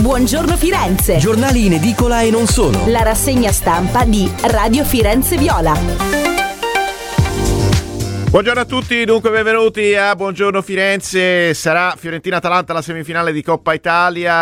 Buongiorno Firenze. Giornali in edicola e non solo. La rassegna stampa di Radio Firenze Viola. Buongiorno a tutti, dunque benvenuti a Buongiorno Firenze. Sarà Fiorentina-Atalanta la semifinale di Coppa Italia,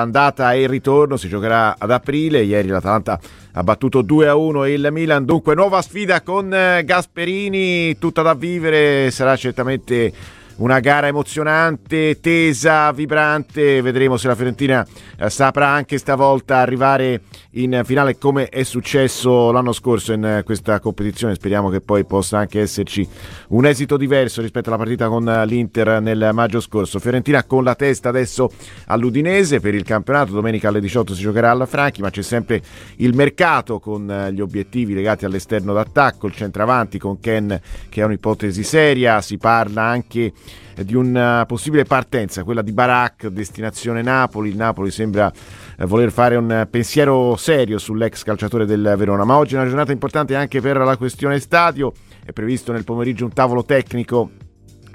andata e ritorno, si giocherà ad aprile. Ieri l'Atalanta ha battuto 2-1 il Milan, dunque nuova sfida con eh, Gasperini, tutta da vivere, sarà certamente una gara emozionante, tesa, vibrante. Vedremo se la Fiorentina eh, saprà anche stavolta arrivare in finale come è successo l'anno scorso in eh, questa competizione. Speriamo che poi possa anche esserci un esito diverso rispetto alla partita con eh, l'Inter nel maggio scorso. Fiorentina con la testa adesso all'Udinese per il campionato. Domenica alle 18 si giocherà alla Franchi, ma c'è sempre il mercato con gli obiettivi legati all'esterno d'attacco, il centravanti con Ken che è un'ipotesi seria. Si parla anche di una possibile partenza, quella di Barak, destinazione Napoli. Il Napoli sembra eh, voler fare un pensiero serio sull'ex calciatore del Verona, ma oggi è una giornata importante anche per la questione stadio. È previsto nel pomeriggio un tavolo tecnico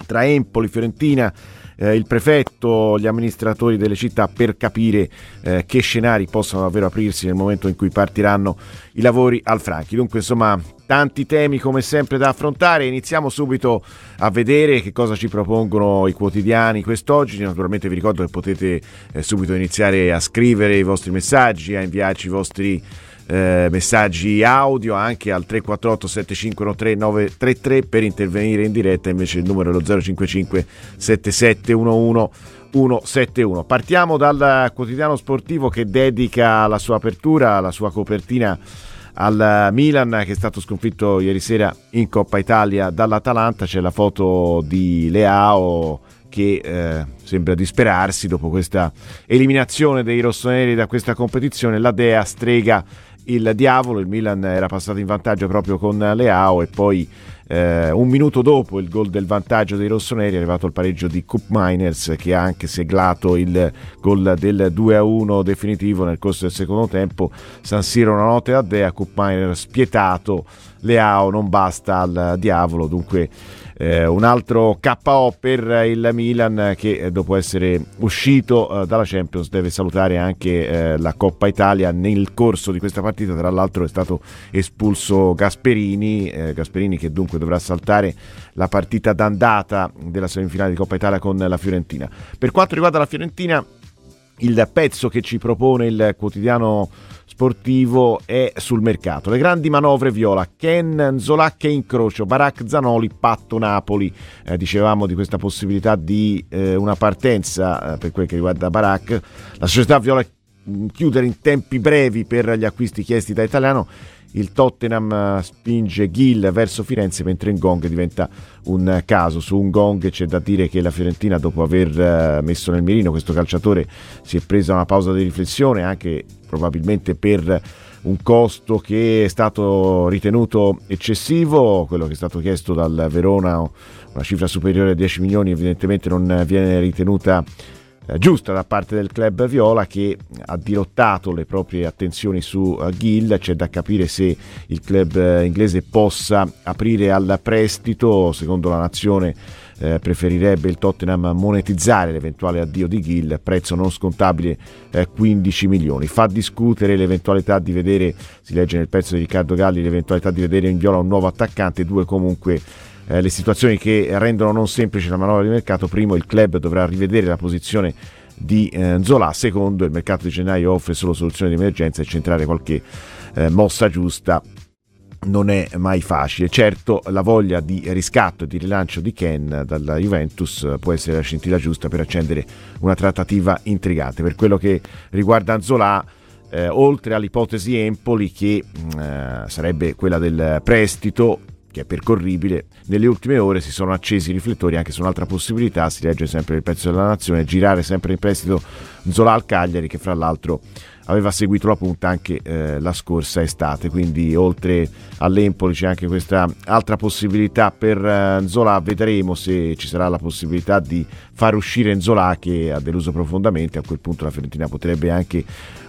tra Empoli, Fiorentina eh, il prefetto, gli amministratori delle città per capire eh, che scenari possano davvero aprirsi nel momento in cui partiranno i lavori al Franchi. Dunque, insomma, tanti temi come sempre da affrontare. Iniziamo subito a vedere che cosa ci propongono i quotidiani quest'oggi. Naturalmente vi ricordo che potete eh, subito iniziare a scrivere i vostri messaggi, a inviarci i vostri eh, messaggi audio anche al 348 7513 933 per intervenire in diretta invece il numero è lo 055 7711 171. Partiamo dal quotidiano sportivo che dedica la sua apertura, la sua copertina al Milan che è stato sconfitto ieri sera in Coppa Italia dall'Atalanta. C'è la foto di Leao che eh, sembra disperarsi dopo questa eliminazione dei rossoneri da questa competizione. La Dea strega il diavolo, il Milan era passato in vantaggio proprio con Leao e poi eh, un minuto dopo il gol del vantaggio dei rossoneri è arrivato il pareggio di Cup Miners che ha anche seglato il gol del 2-1 definitivo nel corso del secondo tempo. San Siro una notte a Dea, Cup Miners spietato, Leao non basta al diavolo, dunque eh, un altro KO per il Milan che eh, dopo essere uscito eh, dalla Champions deve salutare anche eh, la Coppa Italia. Nel corso di questa partita tra l'altro è stato espulso Gasperini eh, Gasperini che dunque dovrà saltare la partita d'andata della semifinale di Coppa Italia con la Fiorentina. Per quanto riguarda la Fiorentina il pezzo che ci propone il quotidiano sportivo è sul mercato. Le grandi manovre viola, Ken Zola che incrocio, Barak Zanoli, Patto Napoli. Eh, dicevamo di questa possibilità di eh, una partenza eh, per quel che riguarda Barak. La società viola mm, chiudere in tempi brevi per gli acquisti chiesti da Italiano il Tottenham eh, spinge Gil verso Firenze mentre Ngong diventa un caso. Su un Ngong c'è da dire che la Fiorentina dopo aver eh, messo nel mirino questo calciatore si è presa una pausa di riflessione anche probabilmente per un costo che è stato ritenuto eccessivo, quello che è stato chiesto dal Verona, una cifra superiore a 10 milioni evidentemente non viene ritenuta eh, giusta da parte del club Viola che ha dirottato le proprie attenzioni su uh, Gill, c'è da capire se il club uh, inglese possa aprire al prestito, secondo la nazione eh, preferirebbe il Tottenham monetizzare l'eventuale addio di Gill, prezzo non scontabile eh, 15 milioni. Fa discutere l'eventualità di vedere, si legge nel pezzo di Riccardo Galli, l'eventualità di vedere in Viola un nuovo attaccante, due comunque eh, le situazioni che rendono non semplice la manovra di mercato. Primo, il club dovrà rivedere la posizione di eh, Zola. Secondo, il mercato di gennaio offre solo soluzioni di emergenza e centrare qualche eh, mossa giusta non è mai facile. Certo, la voglia di riscatto e di rilancio di Ken dalla Juventus può essere la scintilla giusta per accendere una trattativa intrigante. Per quello che riguarda Zola, eh, oltre all'ipotesi Empoli, che mm, eh, sarebbe quella del prestito, che è percorribile, nelle ultime ore si sono accesi i riflettori anche su un'altra possibilità, si legge sempre nel pezzo della nazione, girare sempre in prestito Zola al Cagliari che fra l'altro aveva seguito la punta anche eh, la scorsa estate, quindi oltre all'Empoli c'è anche questa altra possibilità per eh, Zola, vedremo se ci sarà la possibilità di far uscire Zola che ha deluso profondamente, a quel punto la Fiorentina potrebbe anche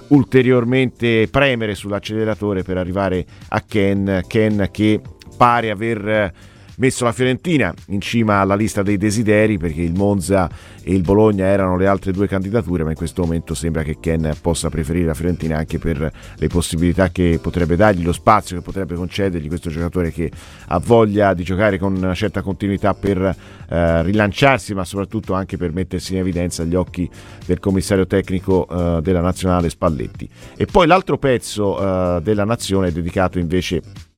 ulteriormente premere sull'acceleratore per arrivare a Ken, Ken che pare aver messo la Fiorentina in cima alla lista dei desideri perché il Monza e il Bologna erano le altre due candidature, ma in questo momento sembra che Ken possa preferire la Fiorentina anche per le possibilità che potrebbe dargli, lo spazio che potrebbe concedergli questo giocatore che ha voglia di giocare con una certa continuità per eh, rilanciarsi, ma soprattutto anche per mettersi in evidenza agli occhi del commissario tecnico eh, della nazionale Spalletti. E poi l'altro pezzo eh, della nazione è dedicato invece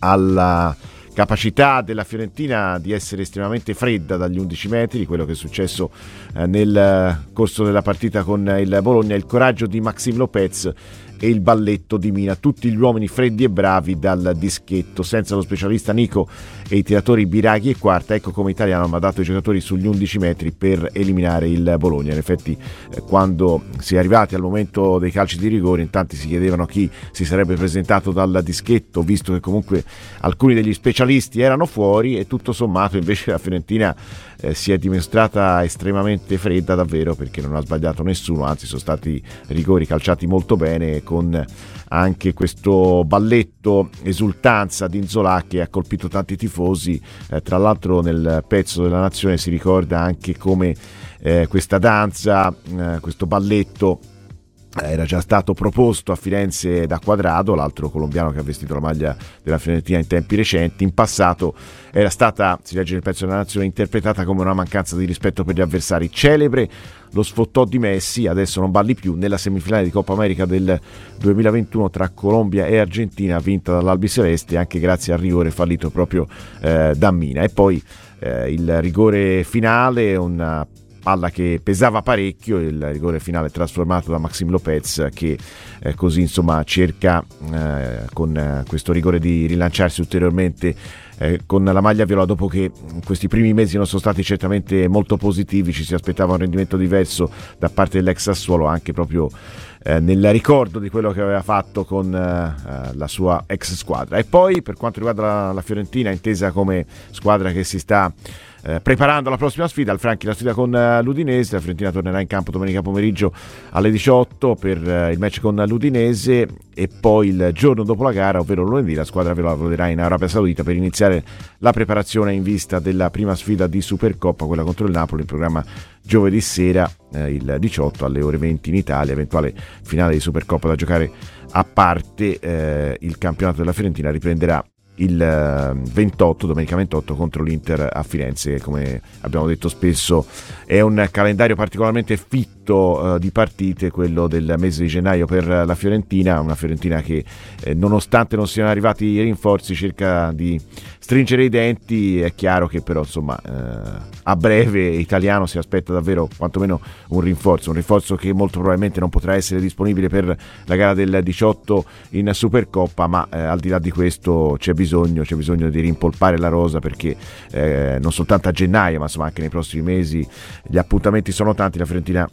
alla capacità della Fiorentina di essere estremamente fredda dagli 11 metri, quello che è successo eh, nel corso della partita con il Bologna, il coraggio di Maxim Lopez e il balletto di Mina, tutti gli uomini freddi e bravi dal dischetto, senza lo specialista Nico e i tiratori Biraghi e Quarta, ecco come Italiano ha dato i giocatori sugli 11 metri per eliminare il Bologna. In effetti eh, quando si è arrivati al momento dei calci di rigore in tanti si chiedevano chi si sarebbe presentato dal dischetto, visto che comunque alcuni degli specialisti erano fuori e tutto sommato invece la Fiorentina eh, si è dimostrata estremamente fredda davvero perché non ha sbagliato nessuno, anzi sono stati rigori calciati molto bene con anche questo balletto esultanza di Inzola che ha colpito tanti tifosi, eh, tra l'altro nel pezzo della nazione si ricorda anche come eh, questa danza, eh, questo balletto era già stato proposto a Firenze da Quadrado, l'altro colombiano che ha vestito la maglia della Fiorentina in tempi recenti. In passato era stata, si legge nel pezzo della nazione, interpretata come una mancanza di rispetto per gli avversari. Celebre lo sfottò di Messi, adesso non balli più, nella semifinale di Coppa America del 2021 tra Colombia e Argentina, vinta dall'Albi Celeste, anche grazie al rigore fallito proprio eh, da Mina. E poi eh, il rigore finale, una palla che pesava parecchio, il rigore finale trasformato da Maxim Lopez che eh, così insomma cerca eh, con eh, questo rigore di rilanciarsi ulteriormente eh, con la maglia viola dopo che questi primi mesi non sono stati certamente molto positivi, ci si aspettava un rendimento diverso da parte dell'ex Sassuolo anche proprio eh, nel ricordo di quello che aveva fatto con eh, la sua ex squadra. E poi per quanto riguarda la, la Fiorentina, intesa come squadra che si sta eh, preparando la prossima sfida, al Franchi la sfida con uh, l'Udinese, la Fiorentina tornerà in campo domenica pomeriggio alle 18 per uh, il match con l'Udinese e poi il giorno dopo la gara, ovvero lunedì, la squadra viola volerà in Arabia Saudita per iniziare la preparazione in vista della prima sfida di Supercoppa, quella contro il Napoli, in programma giovedì sera eh, il 18 alle ore 20 in Italia, eventuale finale di Supercoppa da giocare a parte eh, il campionato della Fiorentina riprenderà il 28, eh, domenica 28 contro l'Inter a Firenze, come abbiamo detto spesso è un calendario particolarmente fitto uh, di partite, quello del mese di gennaio per la Fiorentina, una Fiorentina che eh, nonostante non siano arrivati i rinforzi cerca di stringere i denti, è chiaro che però insomma eh, a breve Italiano si aspetta davvero quantomeno un rinforzo, un rinforzo che molto probabilmente non potrà essere disponibile per la gara del 18 in Supercoppa, ma eh, al di là di questo c'è bisogno, c'è bisogno di rimpolpare la rosa perché eh, non soltanto a gennaio ma insomma anche nei prossimi mesi gli appuntamenti sono tanti, la Fiorentina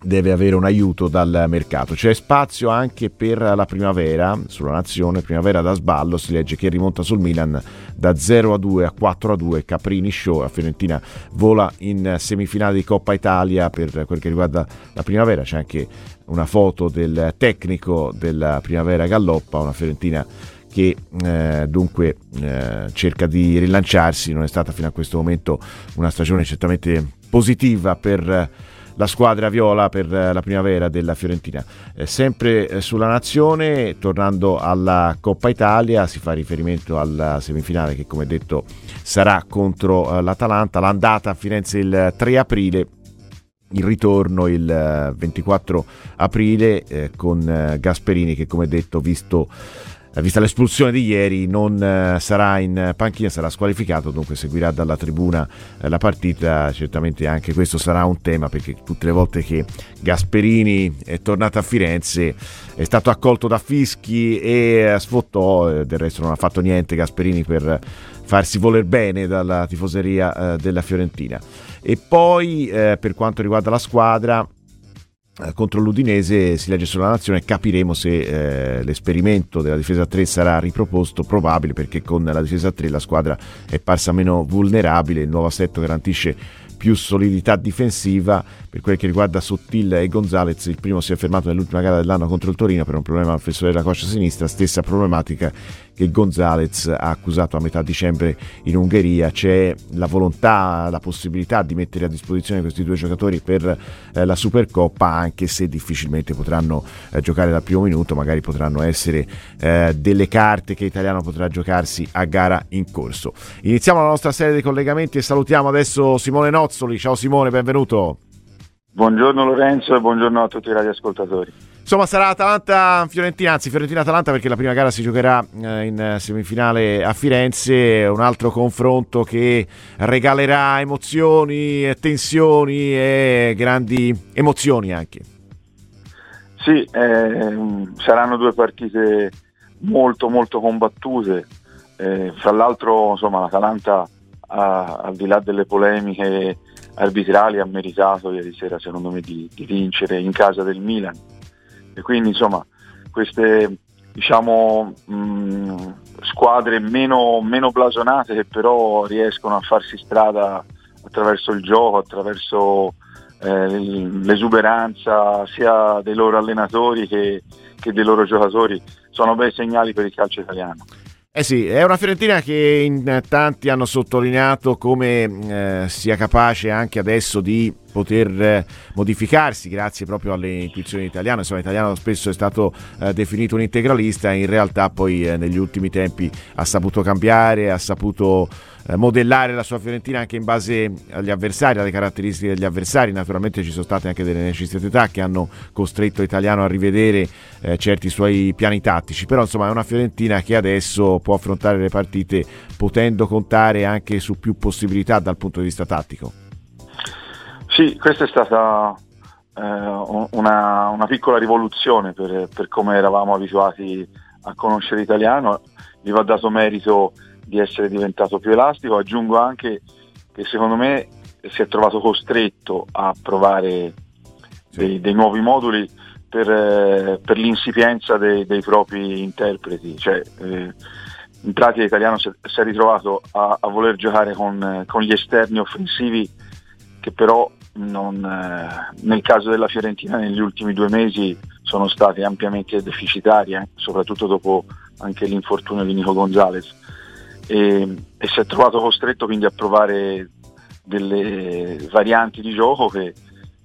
deve avere un aiuto dal mercato. C'è spazio anche per la primavera, sulla nazione, primavera da sballo, si legge che rimonta sul Milan da 0 a 2 a 4 a 2, Caprini Show, la Fiorentina vola in semifinale di Coppa Italia per quel che riguarda la primavera, c'è anche una foto del tecnico della primavera Galloppa, una Fiorentina che eh, dunque eh, cerca di rilanciarsi, non è stata fino a questo momento una stagione certamente positiva per la squadra viola per la primavera della Fiorentina. Eh, sempre eh, sulla nazione, tornando alla Coppa Italia, si fa riferimento alla semifinale che come detto sarà contro eh, l'Atalanta, l'andata a Firenze il 3 aprile, il ritorno il 24 aprile eh, con Gasperini che come detto visto vista l'espulsione di ieri, non eh, sarà in panchina, sarà squalificato, dunque seguirà dalla tribuna eh, la partita. Certamente anche questo sarà un tema perché tutte le volte che Gasperini è tornato a Firenze è stato accolto da fischi e sfottò, del resto non ha fatto niente Gasperini per farsi voler bene dalla tifoseria della Fiorentina. E poi per quanto riguarda la squadra, eh, contro l'Udinese si legge sulla nazione capiremo se eh, l'esperimento della difesa 3 sarà riproposto probabile perché con la difesa 3 la squadra è parsa meno vulnerabile il nuovo assetto garantisce più solidità difensiva. Per quel che riguarda Sottil e Gonzalez il primo si è fermato nell'ultima gara dell'anno contro il Torino per un problema al flessore della coscia sinistra stessa problematica che Gonzalez ha accusato a metà dicembre in Ungheria. C'è la volontà, la possibilità di mettere a disposizione questi due giocatori per eh, la Supercoppa anche se difficilmente potranno eh, giocare dal primo minuto magari potranno essere eh, delle carte che Italiano potrà giocarsi a gara in corso. Iniziamo la nostra serie di collegamenti e salutiamo adesso Simone Nozzoli. Ciao Simone benvenuto. Buongiorno Lorenzo e buongiorno a tutti i radioascoltatori. Insomma, sarà Atalanta-Fiorentina, anzi Fiorentina-Atalanta perché la prima gara si giocherà eh, in semifinale a Firenze, un altro confronto che regalerà emozioni, tensioni e grandi emozioni anche. Sì, eh, saranno due partite molto molto combattute. Eh, fra l'altro, insomma, l'Atalanta, ha, al di là delle polemiche arbitrali ha meritato ieri sera secondo me di, di vincere in casa del Milan e quindi insomma queste diciamo mh, squadre meno, meno, blasonate che però riescono a farsi strada attraverso il gioco, attraverso eh, l'esuberanza sia dei loro allenatori che, che dei loro giocatori sono bei segnali per il calcio italiano. Eh sì, è una Fiorentina che in tanti hanno sottolineato come eh, sia capace anche adesso di poter eh, modificarsi grazie proprio alle intuizioni italiane. Insomma, l'italiano spesso è stato eh, definito un integralista, in realtà poi eh, negli ultimi tempi ha saputo cambiare, ha saputo eh, modellare la sua Fiorentina anche in base agli avversari, alle caratteristiche degli avversari. Naturalmente ci sono state anche delle necessità che hanno costretto l'italiano a rivedere eh, certi suoi piani tattici, però insomma è una Fiorentina che adesso può affrontare le partite potendo contare anche su più possibilità dal punto di vista tattico. Sì, questa è stata eh, una, una, piccola rivoluzione per, per, come eravamo abituati a conoscere l'italiano, gli va dato merito di essere diventato più elastico, aggiungo anche che secondo me si è trovato costretto a provare dei, dei nuovi moduli per, eh, per l'insipienza dei, dei, propri interpreti, cioè, eh, in pratica l'italiano si, è ritrovato a, a voler giocare con, con, gli esterni offensivi che però non, eh, nel caso della Fiorentina negli ultimi due mesi sono stati ampiamente deficitari, eh, soprattutto dopo anche l'infortunio di Nico Gonzalez. E, e, si è trovato costretto quindi a provare delle varianti di gioco che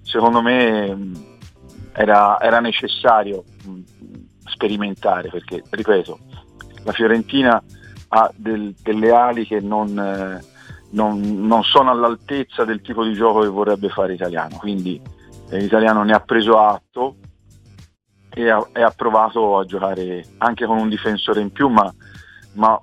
secondo me era, era necessario sperimentare perché, ripeto, la Fiorentina ha del, delle ali che non... Eh, non, non, sono all'altezza del tipo di gioco che vorrebbe fare Italiano, quindi eh, l'italiano ne ha preso atto e ha, e ha, provato a giocare anche con un difensore in più, ma, ma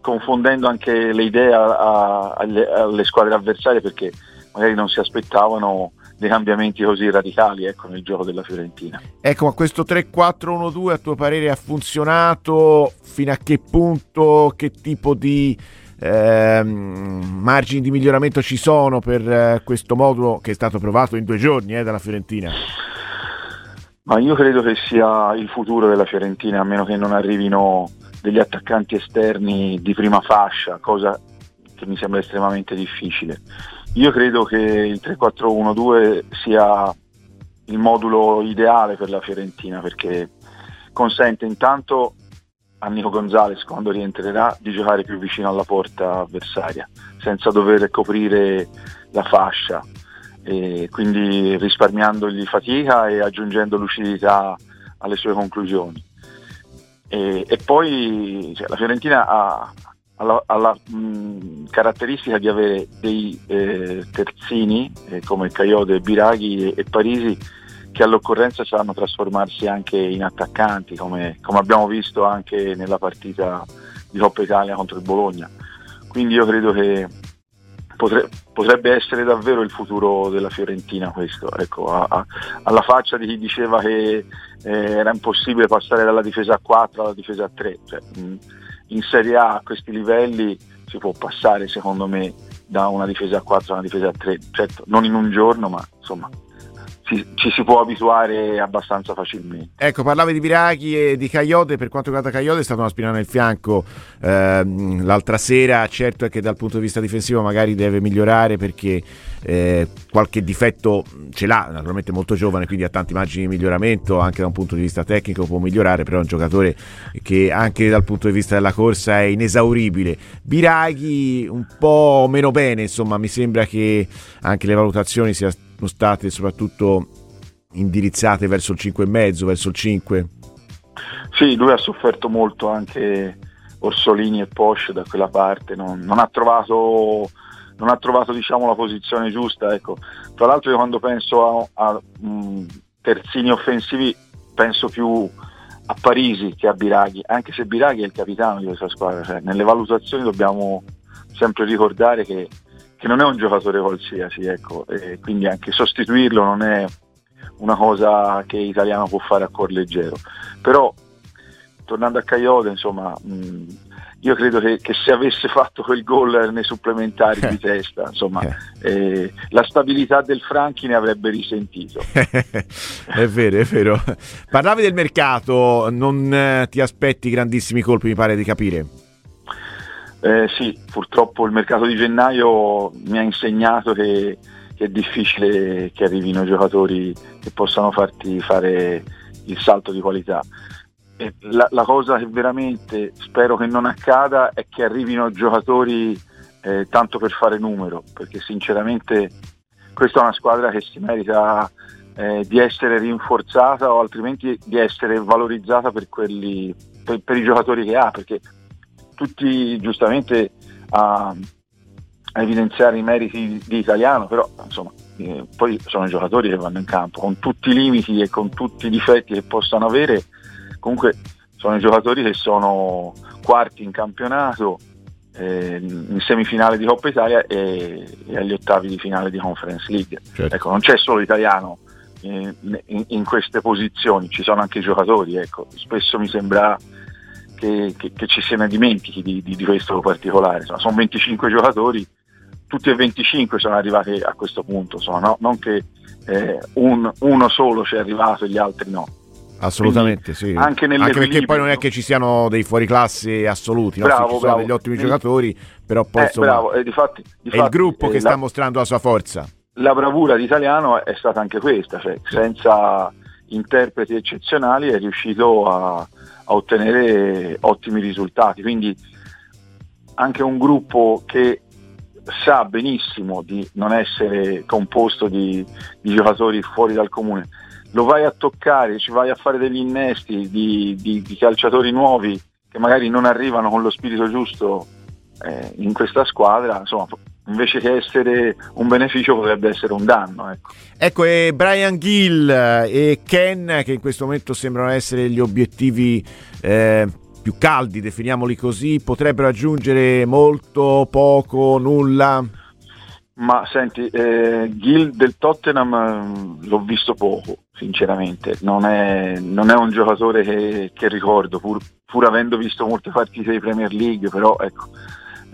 confondendo anche le idee a, a, alle, alle, squadre avversarie perché magari non si aspettavano dei cambiamenti così radicali ecco, nel gioco della Fiorentina. Ecco, ma questo 3-4-1-2 a tuo parere ha funzionato? Fino a che punto? Che tipo di eh, margini di miglioramento ci sono per eh, questo modulo che è stato provato in due giorni eh, dalla Fiorentina? Ma io credo che sia il futuro della Fiorentina, a meno che non arrivino degli attaccanti esterni di prima fascia, cosa che mi sembra estremamente difficile. Io credo che il 3-4-1-2 sia il modulo ideale per la Fiorentina perché consente intanto a Nico Gonzalez quando rientrerà di giocare più vicino alla porta avversaria senza dover coprire la fascia e quindi risparmiandogli fatica e aggiungendo lucidità alle sue conclusioni e, e poi cioè, la Fiorentina ha, ha la, ha la mh, caratteristica di avere dei eh, terzini eh, come Caiode, Biraghi e, e Parisi che all'occorrenza sanno trasformarsi anche in attaccanti, come, come abbiamo visto anche nella partita di Coppa Italia contro il Bologna. Quindi io credo che potre, potrebbe essere davvero il futuro della Fiorentina questo, ecco, a, a, alla faccia di chi diceva che eh, era impossibile passare dalla difesa a 4 alla difesa a 3. Cioè, mh, in Serie A a questi livelli si può passare secondo me da una difesa a 4 a una difesa a 3, certo non in un giorno ma insomma ci, ci, si può abituare abbastanza facilmente. Ecco, parlavi di Viraghi e di Caiote, per quanto riguarda Caiote è stata una spina nel fianco ehm, l'altra sera, certo è che dal punto di vista difensivo magari deve migliorare perché eh, qualche difetto ce l'ha, naturalmente molto giovane, quindi ha tanti margini di miglioramento, anche da un punto di vista tecnico può migliorare, però è un giocatore che anche dal punto di vista della corsa è inesauribile. Biraghi un po' meno bene, insomma, mi sembra che anche le valutazioni siano state soprattutto indirizzate verso il 5,5, verso il 5? Sì, lui ha sofferto molto anche Orsolini e Porsche da quella parte, non, non ha trovato, non ha trovato diciamo, la posizione giusta. Ecco. Tra l'altro io quando penso a, a um, terzini offensivi penso più a Parisi che a Biraghi, anche se Biraghi è il capitano di questa squadra, cioè, nelle valutazioni dobbiamo sempre ricordare che che non è un giocatore qualsiasi, ecco, e quindi anche sostituirlo non è una cosa che Italiano può fare a cuor leggero. Però tornando a Caiote, insomma, mh, io credo che, che, se avesse fatto quel gol nei supplementari di testa, insomma, eh, la stabilità del Franchi ne avrebbe risentito. è vero, è vero. Parlavi del mercato, non eh, ti aspetti grandissimi colpi, mi pare di capire. Eh, sì, purtroppo il mercato di gennaio mi ha insegnato che, che, è difficile che arrivino giocatori che possano farti fare il salto di qualità. La, la, cosa che veramente spero che non accada è che arrivino giocatori eh, tanto per fare numero, perché sinceramente questa è una squadra che si merita eh, di essere rinforzata o altrimenti di essere valorizzata per, quelli, per, per i giocatori che ha, perché tutti giustamente a, a evidenziare i meriti di, di Italiano, però insomma, eh, poi sono i giocatori che vanno in campo con tutti i limiti e con tutti i difetti che possano avere, comunque sono i giocatori che sono quarti in campionato, eh, in semifinale di Coppa Italia e, e, agli ottavi di finale di Conference League. Certo. Ecco, non c'è solo italiano in, in, in, queste posizioni, ci sono anche i giocatori, ecco. spesso mi sembra che, che, che ci se ne dimentichi di, di, di questo particolare. Insomma, sono 25 giocatori, tutti e 25 sono arrivati a questo punto, insomma, no? non che eh, un, uno solo ci è arrivato e gli altri no. Assolutamente Quindi, sì. Anche, anche, perché poi non è che ci siano dei fuoriclasse assoluti, bravo, no? ci sono degli ottimi giocatori, però poi eh, bravo. Eh, difatti, difatti, è il gruppo eh, che sta la... mostrando la sua forza. La bravura di Italiano è stata anche questa, cioè, senza interpreti eccezionali è riuscito a, a ottenere ottimi risultati. Quindi anche un gruppo che sa benissimo di non essere composto di, di, giocatori fuori dal comune, lo vai a toccare, ci vai a fare degli innesti di, di, di calciatori nuovi che magari non arrivano con lo spirito giusto eh, in questa squadra, insomma invece che essere un beneficio potrebbe essere un danno. Ecco, ecco e Brian Gill e Ken che in questo momento sembrano essere gli obiettivi eh, più caldi, definiamoli così, potrebbero aggiungere molto, poco, nulla? Ma senti, eh, Gil del Tottenham eh, l'ho visto poco, sinceramente, non è, non è un giocatore che, che ricordo, pur, pur, avendo visto molte partite di Premier League, però ecco,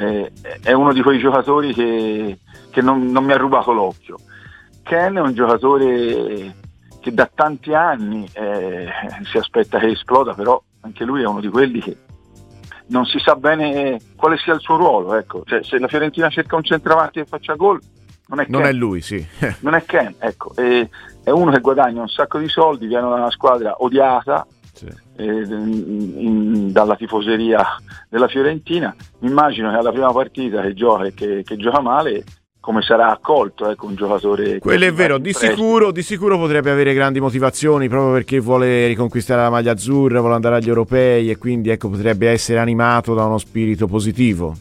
eh, è uno di quei giocatori che, che non, non, mi ha rubato l'occhio. Ken è un giocatore che da tanti anni eh, si aspetta che esploda, però anche lui è uno di quelli che non si sa bene quale sia il suo ruolo. Ecco. Cioè, se la Fiorentina cerca un centravanti e faccia gol, non è, non è lui, sì. non è Ken, ecco. È uno che guadagna un sacco di soldi, viene da una squadra odiata, sì. eh, in, in, dalla tifoseria della Fiorentina. Mi immagino che alla prima partita che gioca e che, che gioca male come sarà accolto ecco, un giocatore. Quello è vero, di sicuro, di sicuro, potrebbe avere grandi motivazioni proprio perché vuole riconquistare la maglia azzurra, vuole andare agli europei e quindi ecco, potrebbe essere animato da uno spirito positivo.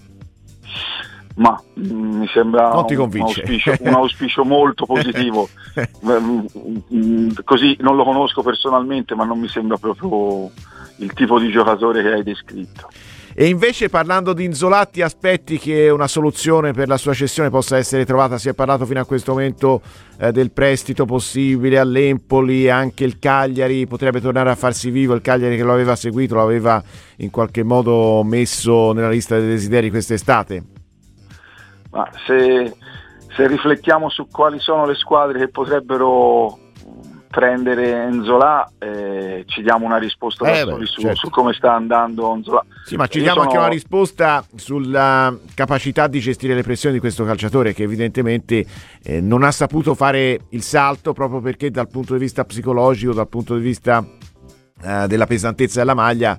Ma mm, mi sembra un, auspicio, un auspicio molto positivo. Mm, mm, Così non lo conosco personalmente, ma non mi sembra proprio il tipo di giocatore che hai descritto. E invece parlando di Inzola, ti aspetti che una soluzione per la sua cessione possa essere trovata? Si è parlato fino a questo momento eh, del prestito possibile all'Empoli, anche il Cagliari potrebbe tornare a farsi vivo, il Cagliari che lo aveva seguito, lo aveva in qualche modo messo nella lista dei desideri quest'estate. Ma se, se riflettiamo su quali sono le squadre che potrebbero prendere Enzola, eh, ci diamo una risposta Eh beh, su, certo. su come sta andando Enzola. Sì, ma ci Io diamo sono- anche una risposta sulla capacità di gestire le pressioni di questo calciatore che evidentemente eh, non ha saputo fare il salto proprio perché dal punto di vista psicologico, dal punto di vista eh, della pesantezza della maglia,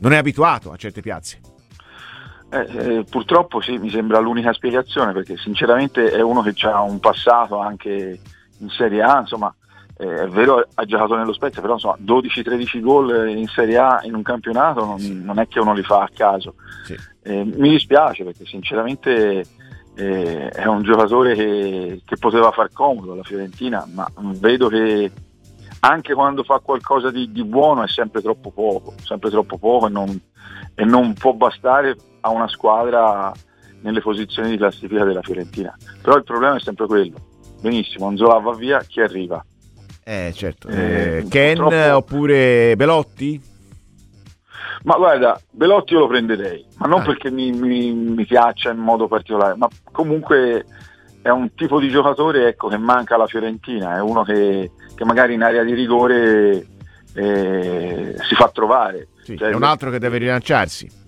non è abituato a certe piazze. Eh, eh, purtroppo sì, mi sembra l'unica spiegazione perché sinceramente è uno che ha un passato anche in Serie A, insomma eh, è vero ha giocato nello Spezia, però insomma 12-13 gol in Serie A in un campionato non, non è che uno li fa a caso. Sì. Eh, mi dispiace perché sinceramente eh, è un giocatore che, che poteva far comodo alla Fiorentina, ma vedo che anche quando fa qualcosa di, di buono è sempre troppo poco, sempre troppo poco e non, e non può bastare a una squadra nelle posizioni di classifica della Fiorentina. Però il problema è sempre quello. Benissimo, Anzola va via, chi arriva? Eh, certo. Eh, Eh, Ken purtroppo- oppure Belotti? Ma guarda, Belotti io lo prenderei, ma non Ah. perché mi, mi- mi piaccia in modo particolare, ma comunque è un tipo di giocatore ecco, che manca alla Fiorentina, è uno che, che magari in area di rigore eh, si fa trovare. Sì, Cioè, è un altro che deve rilanciarsi.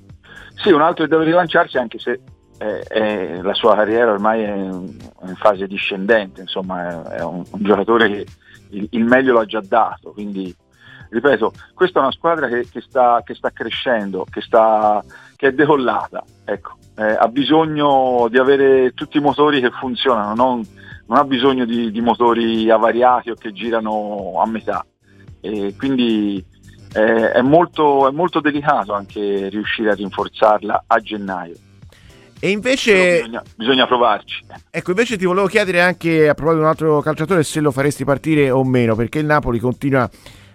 Sì, un altro che deve rilanciarsi anche se eh, eh, la sua carriera ormai è in, in fase discendente, insomma è, è un, un giocatore che il, il meglio l'ha già dato, quindi ripeto, questa è una squadra che, che sta, che sta crescendo, che, sta, che è decollata, ecco, eh, ha bisogno di avere tutti i motori che funzionano, non, non ha bisogno di, di motori avariati o che girano a metà. E quindi eh, è, molto, è molto delicato anche riuscire a rinforzarla a gennaio. E invece, bisogna, bisogna provarci. ecco, invece ti volevo chiedere anche a proposito di un altro calciatore se lo faresti partire o meno, perché il Napoli continua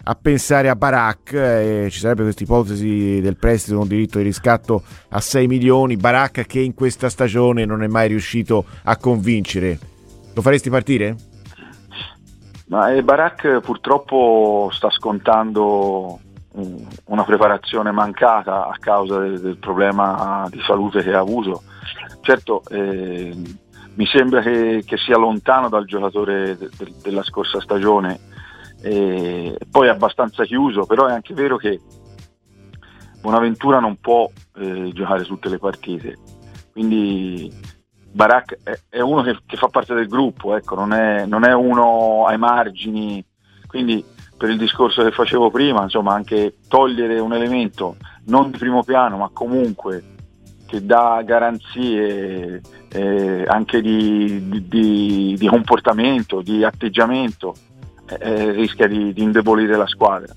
a pensare a Barak, e ci sarebbe questa ipotesi del prestito con diritto di riscatto a 6 milioni, Barak che in questa stagione non è mai riuscito a convincere. Lo faresti partire? Ma eh, Barak purtroppo sta scontando una preparazione mancata a causa del, del problema di salute che ha avuto. Certo, eh, mi sembra che, che sia lontano dal giocatore de- de- della scorsa stagione, e poi abbastanza chiuso, però è anche vero che Bonaventura non può eh, giocare tutte le partite, quindi Barak è, è uno che, che fa parte del gruppo, ecco, non, è, non è uno ai margini, quindi per il discorso che facevo prima, insomma anche togliere un elemento non di primo piano ma comunque che dà garanzie eh, anche di, di- di- comportamento, di atteggiamento, eh, eh, rischia di, di indebolire la squadra.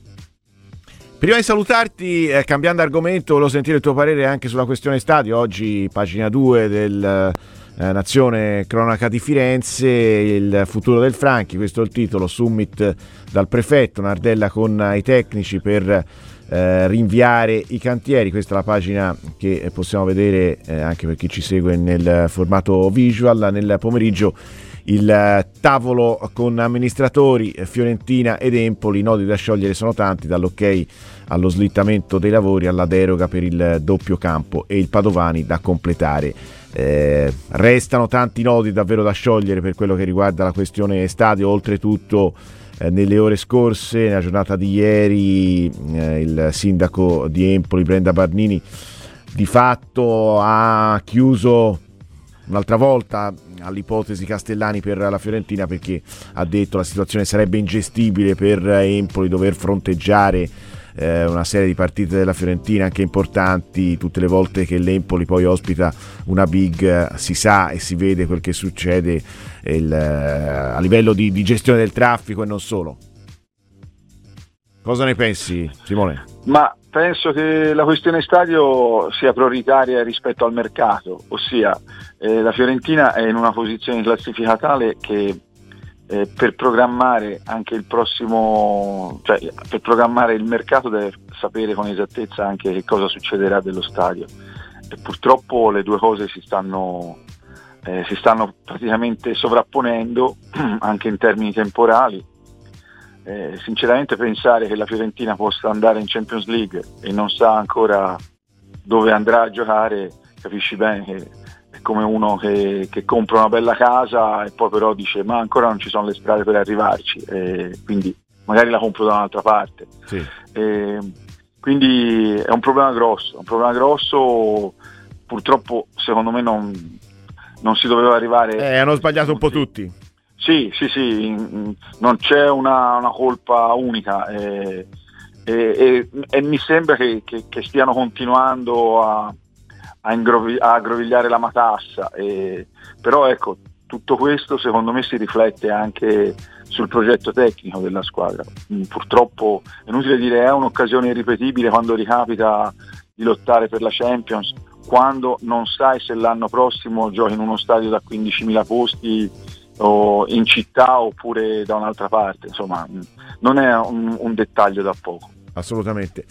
Prima di salutarti, eh, cambiando argomento, volevo sentire il tuo parere anche sulla questione stadio. Oggi, pagina 2 del eh, Nazione Cronaca di Firenze, il futuro del Franchi, questo è il titolo, summit dal prefetto, Nardella con i tecnici per eh, rinviare i cantieri. Questa è la pagina che possiamo vedere eh, anche per chi ci segue nel formato visual. Nel pomeriggio il eh, tavolo con amministratori eh, Fiorentina ed Empoli, i nodi da sciogliere sono tanti, dall'ok allo slittamento dei lavori alla deroga per il doppio campo e il Padovani da completare. Eh, restano tanti nodi davvero da sciogliere per quello che riguarda la questione stadio, oltretutto eh, nelle ore scorse, nella giornata di ieri, eh, il sindaco di Empoli, Brenda Barnini, di fatto ha chiuso un'altra volta all'ipotesi Castellani per la Fiorentina perché ha detto la situazione sarebbe ingestibile per Empoli dover fronteggiare eh, una serie di partite della Fiorentina anche importanti tutte le volte che l'Empoli poi ospita una big eh, si sa e si vede quel che succede il, eh, a livello di, di gestione del traffico e non solo cosa ne pensi Simone? Ma penso che la questione stadio sia prioritaria rispetto al mercato, ossia eh, la Fiorentina è in una posizione di classifica tale che eh, per programmare anche il prossimo, cioè per programmare il mercato deve sapere con esattezza anche che cosa succederà dello stadio. E purtroppo le due cose si stanno, eh, si stanno praticamente sovrapponendo anche in termini temporali. Eh, sinceramente pensare che la Fiorentina possa andare in Champions League e non sa ancora dove andrà a giocare, capisci bene che come uno che, che, compra una bella casa e poi però dice ma ancora non ci sono le strade per arrivarci, e quindi magari la compro da un'altra parte. Sì. E, quindi è un problema grosso, un problema grosso purtroppo secondo me non, non si doveva arrivare. Eh, hanno sbagliato un po' tutti. Sì, sì, sì, non c'è una, una colpa unica e, e, e, mi sembra che, che, che stiano continuando a, a, ingrovi, a aggrovigliare la matassa, però ecco, tutto questo secondo me si riflette anche sul progetto tecnico della squadra. Mm, purtroppo è inutile dire è un'occasione irripetibile quando ricapita di lottare per la Champions, quando non sai se l'anno prossimo giochi in uno stadio da 15.000 posti o in città oppure da un'altra parte. Insomma, mm, non è un, un dettaglio da poco. Assolutamente.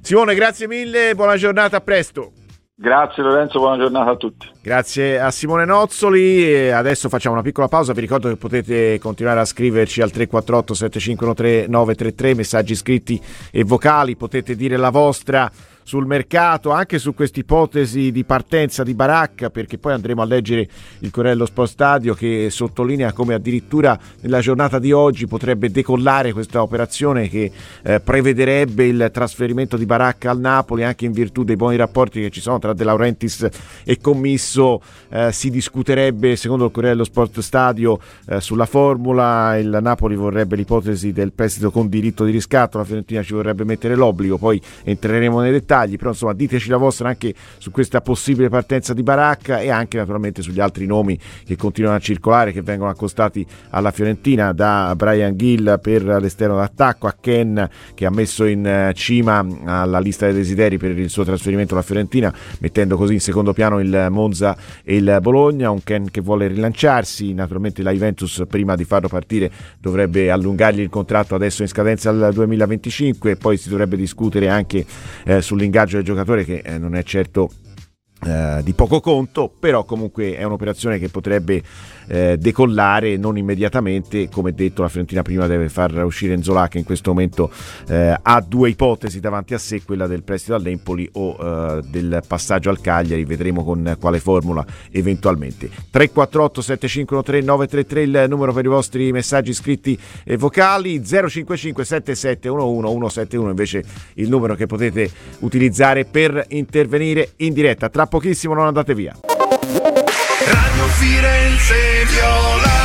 Simone, grazie mille, buona giornata, a presto. Grazie Lorenzo, buona giornata a tutti. Grazie a Simone Nozzoli. Adesso facciamo una piccola pausa. Vi ricordo che potete continuare a scriverci al 348 7513 933 messaggi scritti e vocali. Potete dire la vostra sul mercato, anche su questa ipotesi di partenza di Baracca, perché poi andremo a leggere il Corello Sport Stadio che sottolinea come addirittura nella giornata di oggi potrebbe decollare questa operazione che eh, prevederebbe il trasferimento di Baracca al Napoli anche in virtù dei buoni rapporti che ci sono tra De Laurentiis e Commisso. Eh, si discuterebbe, secondo il Corello Sport Stadio, eh, sulla formula. Il Napoli vorrebbe l'ipotesi del prestito con diritto di riscatto, la Fiorentina ci vorrebbe mettere l'obbligo, poi entreremo nei dettagli dettagli, però insomma diteci la vostra anche su questa possibile partenza di Baracca e anche naturalmente sugli altri nomi che continuano a circolare, che vengono accostati alla Fiorentina, da Brian Gill per l'esterno d'attacco a Ken che ha messo in eh, cima alla lista dei desideri per il suo trasferimento alla Fiorentina, mettendo così in secondo piano il Monza e il Bologna, un Ken che vuole rilanciarsi, naturalmente la Juventus prima di farlo partire dovrebbe allungargli il contratto adesso in scadenza al 2025 e poi si dovrebbe discutere anche eh, sulle l'ingaggio del giocatore che eh, non è certo eh, di poco conto, però comunque è un'operazione che potrebbe eh, decollare non immediatamente, come detto la Fiorentina prima deve far uscire Enzola che in questo momento eh, ha due ipotesi davanti a sé, quella del prestito all'Empoli o eh, del passaggio al Cagliari, vedremo con quale formula eventualmente. 348 7513 933 il numero per i vostri messaggi scritti e vocali, 055 7711 171 invece il numero che potete utilizzare per intervenire in diretta. Tra pochissimo non andate via. Firenze Viola.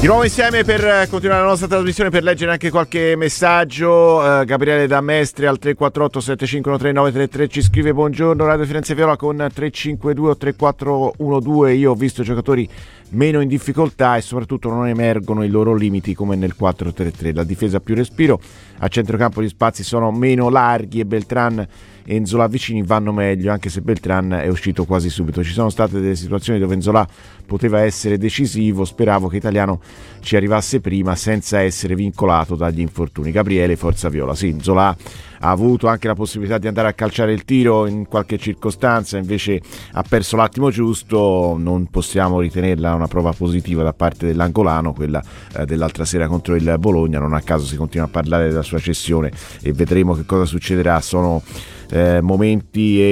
Di nuovo insieme per continuare la nostra trasmissione, per leggere anche qualche messaggio. Uh, Gabriele da Mestre al 348 7513 933 ci scrive buongiorno Radio Firenze Viola con 352 o 3412. Io ho visto giocatori meno in difficoltà e soprattutto non emergono i loro limiti come nel 4-3-3. La difesa più respiro, a centrocampo gli spazi sono meno larghi e Beltran Enzola vicini vanno meglio anche se Beltran è uscito quasi subito. Ci sono state delle situazioni dove Enzola poteva essere decisivo, speravo che Italiano ci arrivasse prima senza essere vincolato dagli infortuni. Gabriele Forza Viola, sì, Enzola ha avuto anche la possibilità di andare a calciare il tiro in qualche circostanza, invece ha perso l'attimo giusto, non possiamo ritenerla una prova positiva da parte dell'angolano, quella eh, dell'altra sera contro il Bologna, non a caso si continua a parlare della sua cessione e vedremo che cosa succederà, sono eh, momenti e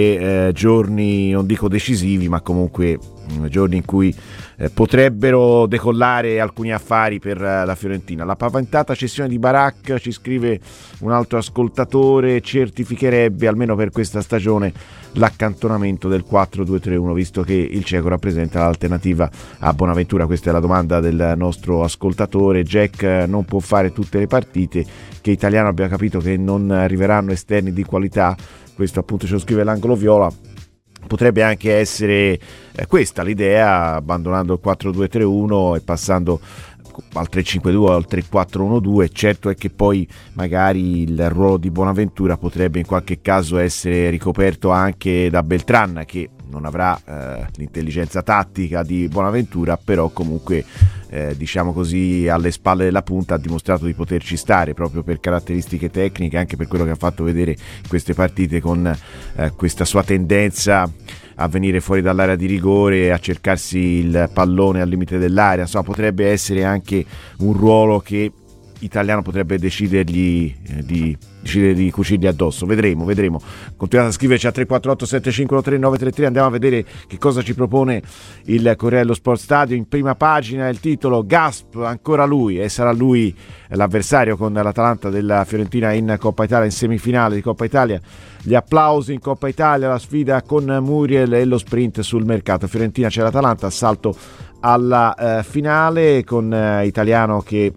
eh, giorni non dico decisivi ma comunque mh, giorni in cui eh, potrebbero decollare alcuni affari per eh, la Fiorentina. La paventata cessione di Barak, ci scrive un altro ascoltatore, certificherebbe almeno per questa stagione l'accantonamento del 4-2-3-1 visto che il cieco rappresenta l'alternativa a Bonaventura. Questa è la domanda del nostro ascoltatore. Jack eh, non può fare tutte le partite, che italiano abbiamo capito che non arriveranno esterni di qualità. Questo appunto ce lo scrive l'angolo viola. Potrebbe anche essere eh, questa l'idea, abbandonando il 4-2-3-1 e passando al 3-5-2 o al 3-4-1-2, certo è che poi magari il ruolo di Bonaventura potrebbe in qualche caso essere ricoperto anche da Beltran che non avrà eh, l'intelligenza tattica di Bonaventura, però comunque eh, diciamo così alle spalle della punta ha dimostrato di poterci stare proprio per caratteristiche tecniche, anche per quello che ha fatto vedere in queste partite con eh, questa sua tendenza a venire fuori dall'area di rigore a cercarsi il pallone al limite dell'area, insomma potrebbe essere anche un ruolo che Italiano potrebbe decidergli eh, di decidere di cucirgli addosso. Vedremo, vedremo. Continuate a scriverci a 348 7513 933. Andiamo a vedere che cosa ci propone il Corriere Sport Stadio. In prima pagina il titolo Gasp, ancora lui e sarà lui l'avversario con l'Atalanta della Fiorentina in Coppa Italia, in semifinale di Coppa Italia. Gli applausi in Coppa Italia, la sfida con Muriel e lo sprint sul mercato. Fiorentina c'è l'Atalanta, assalto alla eh, finale con eh, Italiano che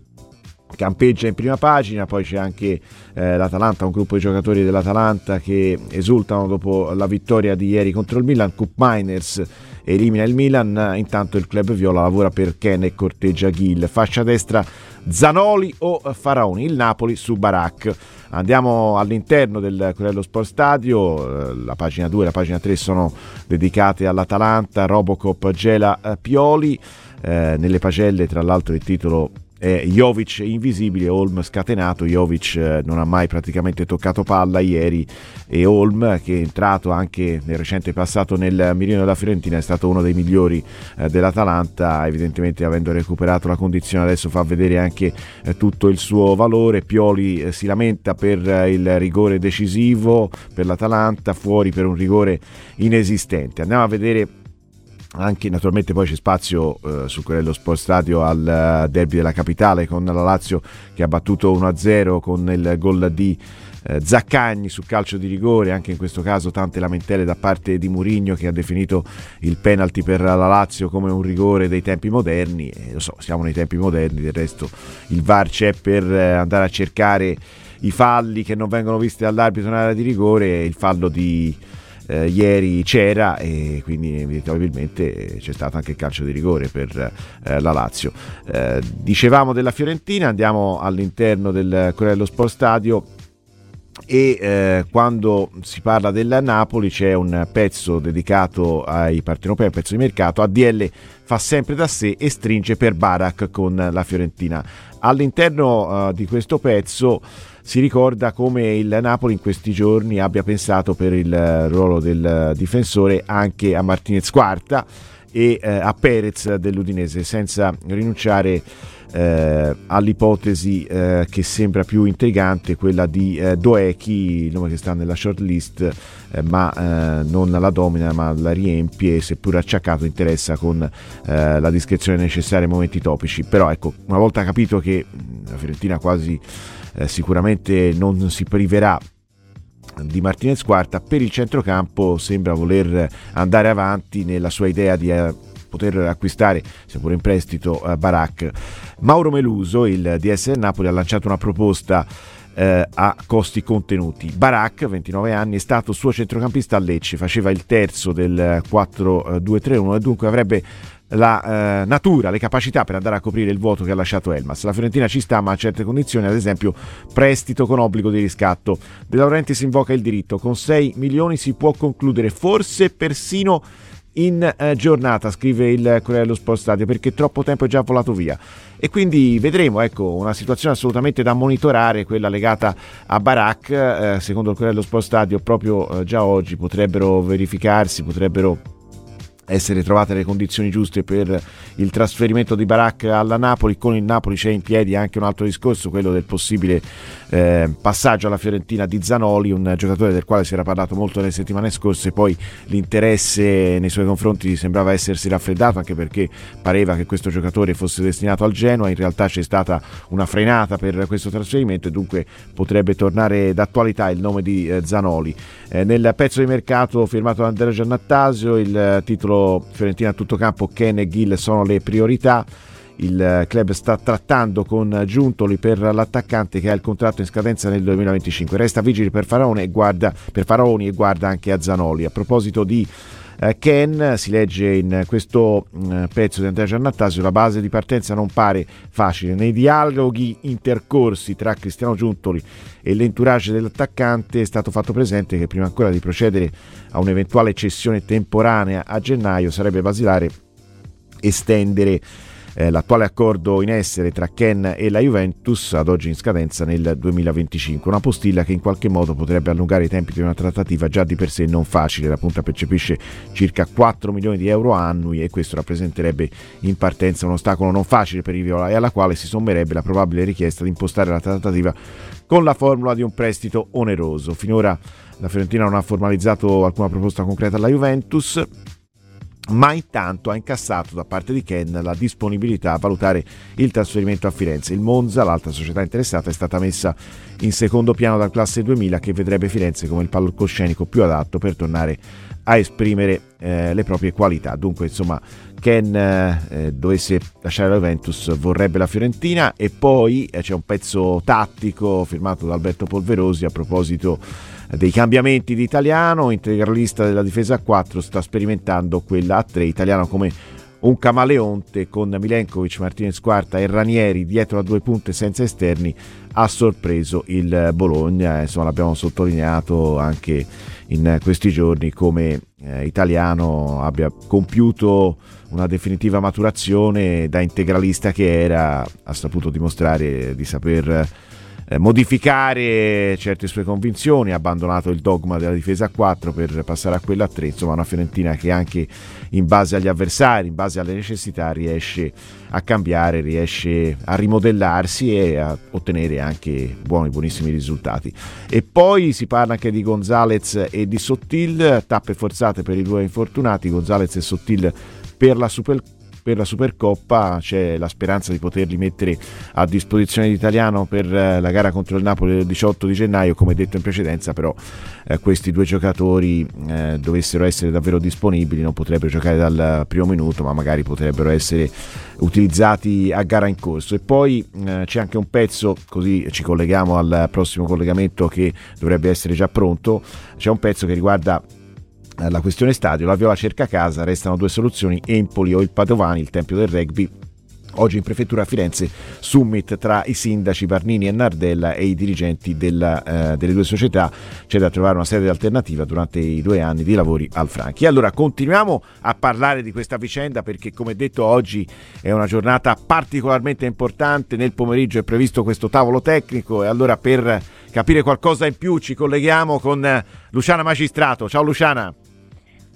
campeggia in prima pagina, poi c'è anche eh, l'Atalanta, un gruppo di giocatori dell'Atalanta che esultano dopo la vittoria di ieri contro il Milan, Cup Miners elimina il Milan, intanto il club viola lavora per Ken e corteggia Gil, fascia destra Zanoli o Faraoni, il Napoli su Barak. Andiamo all'interno del Corello Sport Stadio, eh, la pagina 2 e la pagina 3 sono dedicate all'Atalanta, Robocop Gela eh, Pioli, eh, nelle pagelle tra l'altro il titolo eh, Jovic invisibile, Holm scatenato, Jovic eh, non ha mai praticamente toccato palla ieri e Holm che è entrato anche nel recente passato nel mirino della Fiorentina è stato uno dei migliori eh, dell'Atalanta, evidentemente avendo recuperato la condizione adesso fa vedere anche eh, tutto il suo valore, Pioli eh, si lamenta per eh, il rigore decisivo per l'Atalanta, fuori per un rigore inesistente. Andiamo a vedere anche naturalmente poi c'è spazio eh, su quello Sport Stadio al uh, derby della capitale con la Lazio che ha battuto 1-0 con il gol di eh, Zaccagni su calcio di rigore, anche in questo caso tante lamentele da parte di Murigno che ha definito il penalty per la Lazio come un rigore dei tempi moderni, e lo so, siamo nei tempi moderni, del resto il VAR c'è per eh, andare a cercare i falli che non vengono visti dall'arbitro in area di rigore, il fallo di eh, ieri c'era e quindi inevitabilmente c'è stato anche il calcio di rigore per eh, la Lazio. Eh, dicevamo della Fiorentina, andiamo all'interno del Corello Sport Stadio e eh, quando si parla del Napoli c'è un pezzo dedicato ai partenopei, un pezzo di mercato, ADL fa sempre da sé e stringe per Barak con la Fiorentina. All'interno uh, di questo pezzo si ricorda come il Napoli in questi giorni abbia pensato per il ruolo del difensore anche a Martinez Quarta e eh, a Perez dell'Udinese senza rinunciare eh, all'ipotesi eh, che sembra più intrigante quella di eh, Doeki, il nome che sta nella shortlist eh, ma eh, non la domina ma la riempie seppur acciaccato interessa con eh, la discrezione necessaria ai momenti topici. Però ecco una volta capito che la Fiorentina quasi eh, sicuramente non si priverà di Martinez Quarta per il centrocampo sembra voler andare avanti nella sua idea di eh, poter acquistare, seppur in prestito, eh, Barak. Mauro Meluso, il DS Napoli, ha lanciato una proposta eh, a costi contenuti. Barak, 29 anni, è stato suo centrocampista a Lecce, faceva il terzo del 4-2-3-1 e dunque avrebbe la eh, natura, le capacità per andare a coprire il vuoto che ha lasciato Elmas. La Fiorentina ci sta, ma a certe condizioni, ad esempio prestito con obbligo di riscatto. De Laurentiis invoca il diritto, con 6 milioni si può concludere, forse persino in eh, giornata, scrive il Corriere dello Sport Stadio, perché troppo tempo è già volato via. E quindi vedremo, ecco, una situazione assolutamente da monitorare, quella legata a Barak, eh, secondo il Corriere dello Sport Stadio, proprio eh, già oggi potrebbero verificarsi, potrebbero essere trovate le condizioni giuste per il trasferimento di Barak alla Napoli. Con il Napoli c'è in piedi anche un altro discorso, quello del possibile eh, passaggio alla Fiorentina di Zanoli, un giocatore del quale si era parlato molto nelle settimane scorse, poi l'interesse nei suoi confronti sembrava essersi raffreddato anche perché pareva che questo giocatore fosse destinato al Genoa, in realtà c'è stata una frenata per questo trasferimento e dunque potrebbe tornare d'attualità il nome di eh, Zanoli. Eh, nel pezzo di mercato firmato da Andrea Giannattasio il titolo Fiorentina a tutto campo, Ken e Gil sono le priorità. Il club sta trattando con Giuntoli per l'attaccante che ha il contratto in scadenza nel 2025. Resta vigili per Faraoni e guarda, per Faraoni e guarda anche a Zanoli. A proposito di eh, Ken, si legge in questo mm, pezzo di Andrea Giannattasio, la base di partenza non pare facile. Nei dialoghi intercorsi tra Cristiano Giuntoli e l'entourage dell'attaccante è stato fatto presente che prima ancora di procedere a un'eventuale cessione temporanea a gennaio sarebbe basilare estendere eh, l'attuale accordo in essere tra Ken e la Juventus, ad oggi in scadenza nel 2025. Una postilla che in qualche modo potrebbe allungare i tempi di una trattativa già di per sé non facile. La punta percepisce circa 4 milioni di euro annui e questo rappresenterebbe in partenza un ostacolo non facile per i Viola e alla quale si sommerebbe la probabile richiesta di impostare la trattativa con la formula di un prestito oneroso. Finora la Fiorentina non ha formalizzato alcuna proposta concreta alla Juventus ma intanto ha incassato da parte di Ken la disponibilità a valutare il trasferimento a Firenze. Il Monza, l'altra società interessata, è stata messa in secondo piano dal classe 2000 che vedrebbe Firenze come il palcoscenico più adatto per tornare a esprimere eh, le proprie qualità. Dunque, insomma, Ken eh, dovesse lasciare la Juventus vorrebbe la Fiorentina e poi eh, c'è un pezzo tattico firmato da Alberto Polverosi a proposito dei cambiamenti di Italiano, integralista della difesa a 4, sta sperimentando quella a 3, Italiano come un camaleonte con Milenkovic, Martinez Quarta e Ranieri dietro a due punte senza esterni ha sorpreso il Bologna, insomma l'abbiamo sottolineato anche in questi giorni come eh, Italiano abbia compiuto una definitiva maturazione da integralista che era, ha saputo dimostrare di saper eh, modificare certe sue convinzioni, ha abbandonato il dogma della difesa a 4 per passare a quella a 3, insomma una Fiorentina che anche in base agli avversari, in base alle necessità riesce a cambiare, riesce a rimodellarsi e a ottenere anche buoni, buonissimi risultati. E poi si parla anche di Gonzalez e di Sottil, tappe forzate per i due infortunati, Gonzalez e Sottil per la Supercoppa per la Supercoppa c'è la speranza di poterli mettere a disposizione l'italiano per eh, la gara contro il Napoli il 18 di gennaio come detto in precedenza però eh, questi due giocatori eh, dovessero essere davvero disponibili non potrebbero giocare dal primo minuto ma magari potrebbero essere utilizzati a gara in corso. E poi eh, c'è anche un pezzo così ci colleghiamo al prossimo collegamento che dovrebbe essere già pronto c'è un pezzo che riguarda la questione stadio, la Viola cerca casa, restano due soluzioni, Empoli o il Padovani, il tempio del rugby. Oggi in prefettura a Firenze summit tra i sindaci Varnini e Nardella e i dirigenti della, eh, delle due società. C'è da trovare una sede alternativa durante i due anni di lavori al Franchi. Allora continuiamo a parlare di questa vicenda perché come detto oggi è una giornata particolarmente importante. Nel pomeriggio è previsto questo tavolo tecnico e allora per capire qualcosa in più ci colleghiamo con Luciana Magistrato. Ciao Luciana.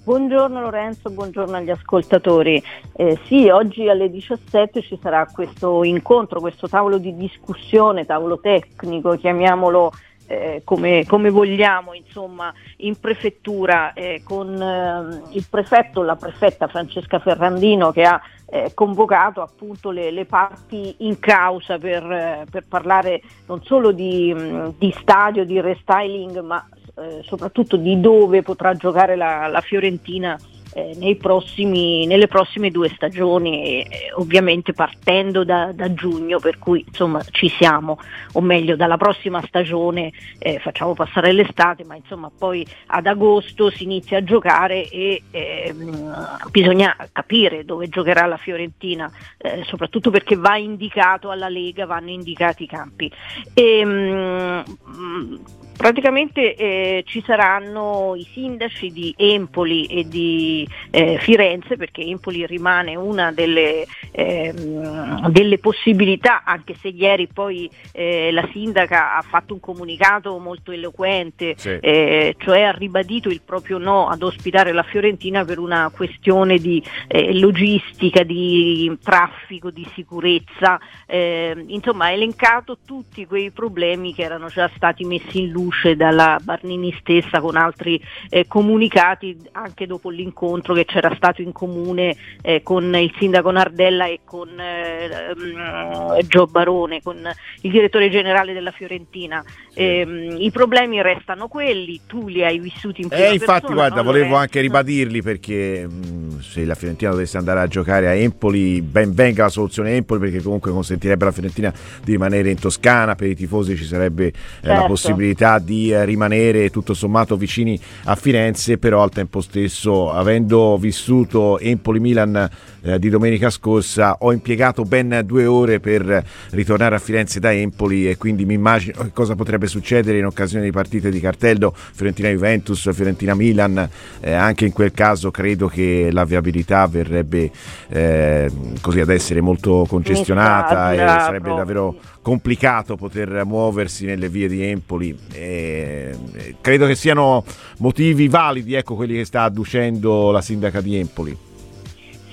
Buongiorno Lorenzo, buongiorno agli ascoltatori. Eh, sì, oggi alle 17 ci sarà questo incontro, questo tavolo di discussione, tavolo tecnico, chiamiamolo eh, come, come, vogliamo, insomma, in prefettura eh, con eh, il prefetto, la prefetta Francesca Ferrandino che ha eh, convocato appunto le, le, parti in causa per, eh, per parlare non solo di, di stadio, di restyling, ma eh, soprattutto di dove potrà giocare la, la Fiorentina eh, prossimi, nelle prossime due stagioni, eh, ovviamente partendo da, da, giugno, per cui insomma ci siamo, o meglio dalla prossima stagione eh, facciamo passare l'estate, ma insomma poi ad agosto si inizia a giocare e ehm, bisogna capire dove giocherà la Fiorentina, eh, soprattutto perché va indicato alla Lega, vanno indicati i campi. E, mh, mm, praticamente eh, ci saranno i sindaci di Empoli e di eh, Firenze perché Empoli rimane una delle, ehm, delle possibilità anche se ieri poi eh, la sindaca ha fatto un comunicato molto eloquente sì. Eh, cioè ha ribadito il proprio no ad ospitare la Fiorentina per una questione di eh, logistica, di traffico, di sicurezza ehm, insomma ha elencato tutti quei problemi che erano già stati messi in luce luce dalla Barnini stessa con altri eh, comunicati anche dopo l'incontro che c'era stato in comune eh, con il sindaco Nardella e con eh, Gio Barone, con il direttore generale della Fiorentina. Ehm, I problemi restano quelli, tu li hai vissuti in prima eh, infatti persona, guarda, volevo anche ribadirli perché mh, se la Fiorentina dovesse andare a giocare a Empoli, ben venga la soluzione Empoli perché comunque consentirebbe alla Fiorentina di rimanere in Toscana, per i tifosi ci sarebbe eh, certo. la possibilità di eh, rimanere tutto sommato vicini a Firenze, però al tempo stesso, avendo vissuto Empoli-Milan eh, di domenica scorsa, ho impiegato ben due ore per ritornare a Firenze da Empoli e quindi mi immagino cosa potrebbe succedere in occasione di partite di cartello Fiorentina-Juventus, Fiorentina-Milan, eh, anche in quel caso credo che la viabilità verrebbe eh, così ad essere molto congestionata e sarebbe davvero complicato poter muoversi nelle vie di Empoli. E credo che siano motivi validi ecco, quelli che sta adducendo la sindaca di Empoli.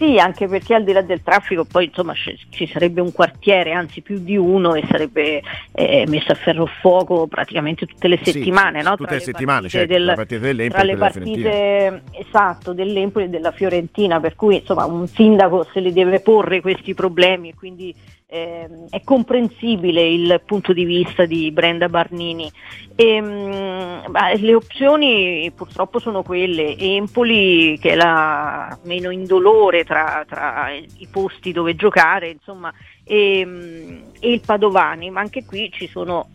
Sì, anche perché al di là del traffico poi insomma ci sarebbe un quartiere, anzi più di uno, e sarebbe eh, messo a ferro fuoco praticamente tutte le settimane. Sì, no? Tutte tra le, settimane, certo, del, partite dell'Empoli tra le partite esatto, dell'Empoli e della Fiorentina, per cui insomma un sindaco se li deve porre questi problemi e quindi eh, è comprensibile il punto di vista di Brenda Barnini. E, mh, le opzioni purtroppo sono quelle, Empoli che è la meno indolore tra, tra i posti dove giocare, insomma, e, mh, e il Padovani, ma anche qui ci sono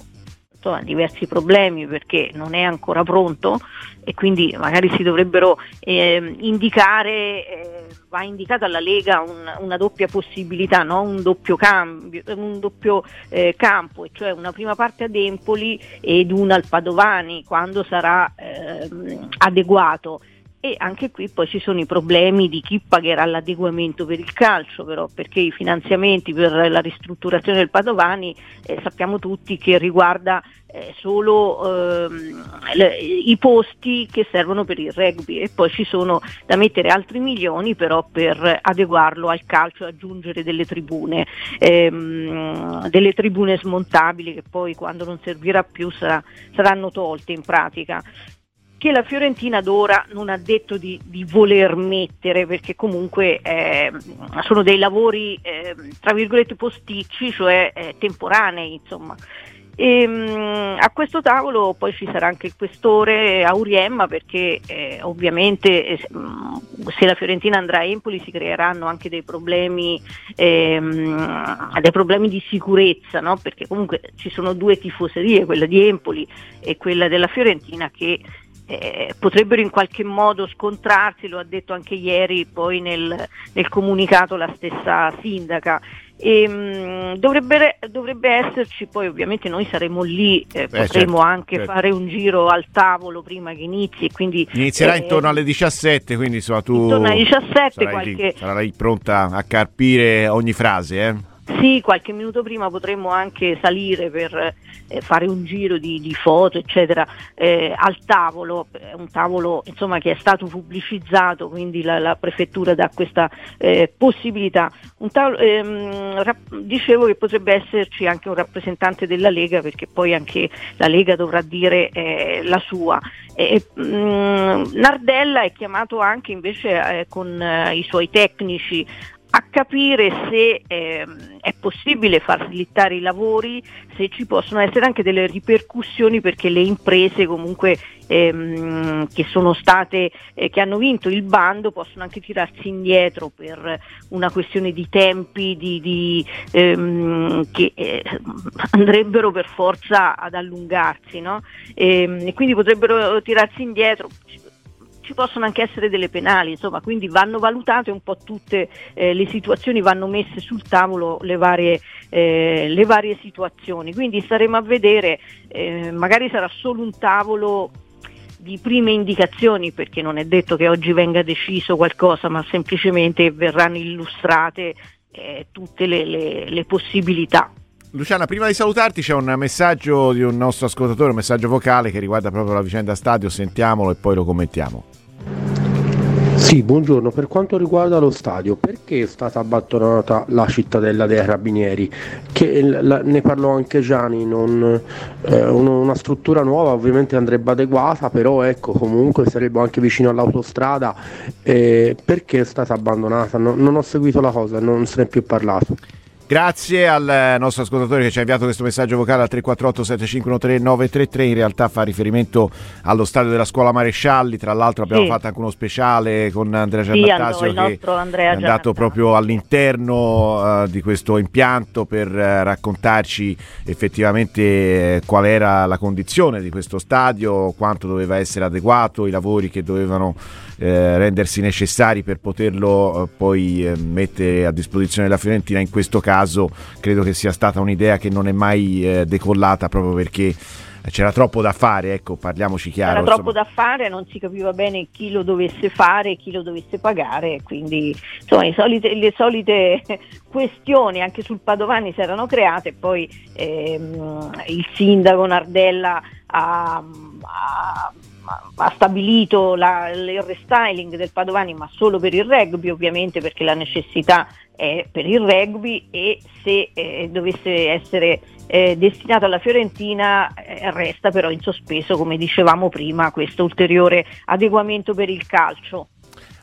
insomma, diversi problemi perché non è ancora pronto e quindi magari si dovrebbero eh, indicare, eh, va indicata alla Lega un, una doppia possibilità, no? un doppio, cambio, un doppio eh, campo, cioè una prima parte ad Empoli ed una al Padovani quando sarà ehm, adeguato e anche qui poi ci sono i problemi di chi pagherà l'adeguamento per il calcio, però, perché i finanziamenti per la ristrutturazione del Padovani eh, sappiamo tutti che riguarda eh, solo ehm, le, i posti che servono per il rugby. E poi ci sono da mettere altri milioni però per adeguarlo al calcio e aggiungere delle tribune, ehm, delle tribune smontabili che poi quando non servirà più sarà, saranno tolte in pratica che la Fiorentina d'ora non ha detto di, di voler mettere perché comunque eh, sono dei lavori eh, tra virgolette posticci, cioè eh, temporanei insomma. E, mh, a questo tavolo poi ci sarà anche il questore Auriemma perché eh, ovviamente eh, se la Fiorentina andrà a Empoli si creeranno anche dei problemi, ehm, dei problemi di sicurezza, no? perché comunque ci sono due tifoserie, quella di Empoli e quella della Fiorentina che eh, potrebbero in qualche modo scontrarsi, lo ha detto anche ieri poi nel, nel comunicato la stessa sindaca. E, mh, dovrebbe, dovrebbe, esserci, poi ovviamente noi saremo lì, eh, eh potremo certo, anche certo. fare un giro al tavolo prima che inizi. Quindi, Inizierà eh, intorno alle 17, quindi insomma tu intorno alle 17 sarai, qualche... lì, sarai pronta a carpire ogni frase. Sì, qualche minuto prima potremmo anche salire per eh, fare un giro di, di foto, eccetera, eh, al tavolo, un tavolo insomma, che è stato pubblicizzato, quindi la, la prefettura dà questa eh, possibilità. Tavolo, ehm, rap- dicevo che potrebbe esserci anche un rappresentante della Lega, perché poi anche la Lega dovrà dire eh, la sua. Mh, mm, Nardella è chiamato anche invece eh, con eh, i suoi tecnici a capire se ehm, è possibile far slittare i lavori, se ci possono essere anche delle ripercussioni perché le imprese comunque ehm, che sono state, eh, che hanno vinto il bando possono anche tirarsi indietro per una questione di tempi di, di, ehm, che eh, andrebbero per forza ad allungarsi no? e, ehm, e quindi potrebbero tirarsi indietro ci possono anche essere delle penali, insomma, quindi vanno valutate un po' tutte eh, le situazioni, vanno messe sul tavolo le varie, eh, le varie situazioni. Quindi staremo a vedere, eh, magari sarà solo un tavolo di prime indicazioni, perché non è detto che oggi venga deciso qualcosa, ma semplicemente verranno illustrate eh, tutte le, le, le possibilità. Luciana, prima di salutarti c'è un messaggio di un nostro ascoltatore, un messaggio vocale che riguarda proprio la vicenda stadio, sentiamolo e poi lo commentiamo. Sì, buongiorno. Per quanto riguarda lo stadio, perché è stata abbandonata la cittadella dei carabinieri? Che la, ne parlò anche Gianni, non, eh, una struttura nuova ovviamente andrebbe adeguata, però ecco comunque sarebbe anche vicino all'autostrada. Eh, perché è stata abbandonata? No, non ho seguito la cosa, non se ne è più parlato. Grazie al nostro ascoltatore che ci ha inviato questo messaggio vocale al 348 7513 933, in realtà fa riferimento allo stadio della scuola Marescialli, tra l'altro abbiamo Sì. fatto anche uno speciale con Andrea Sì, Giannattasio il che Andrea è andato proprio all'interno eh, di questo impianto per eh, raccontarci effettivamente eh, qual era la condizione di questo stadio, quanto doveva essere adeguato, i lavori che dovevano eh, rendersi necessari per poterlo eh, poi eh, mettere a disposizione della Fiorentina. In questo caso credo che sia stata un'idea che non è mai decollata proprio perché c'era troppo da fare, ecco, parliamoci chiaro. Era troppo insomma. da fare, non si capiva bene chi lo dovesse fare chi lo dovesse pagare, quindi insomma solite- le solite questioni anche sul Padovani si erano create, poi ehm, il sindaco Nardella ha, ha- ha stabilito la- il restyling del Padovani ma solo per il rugby ovviamente perché la necessità è per il rugby e se eh, dovesse essere eh, destinato alla Fiorentina eh, resta però in sospeso come dicevamo prima questo ulteriore adeguamento per il calcio.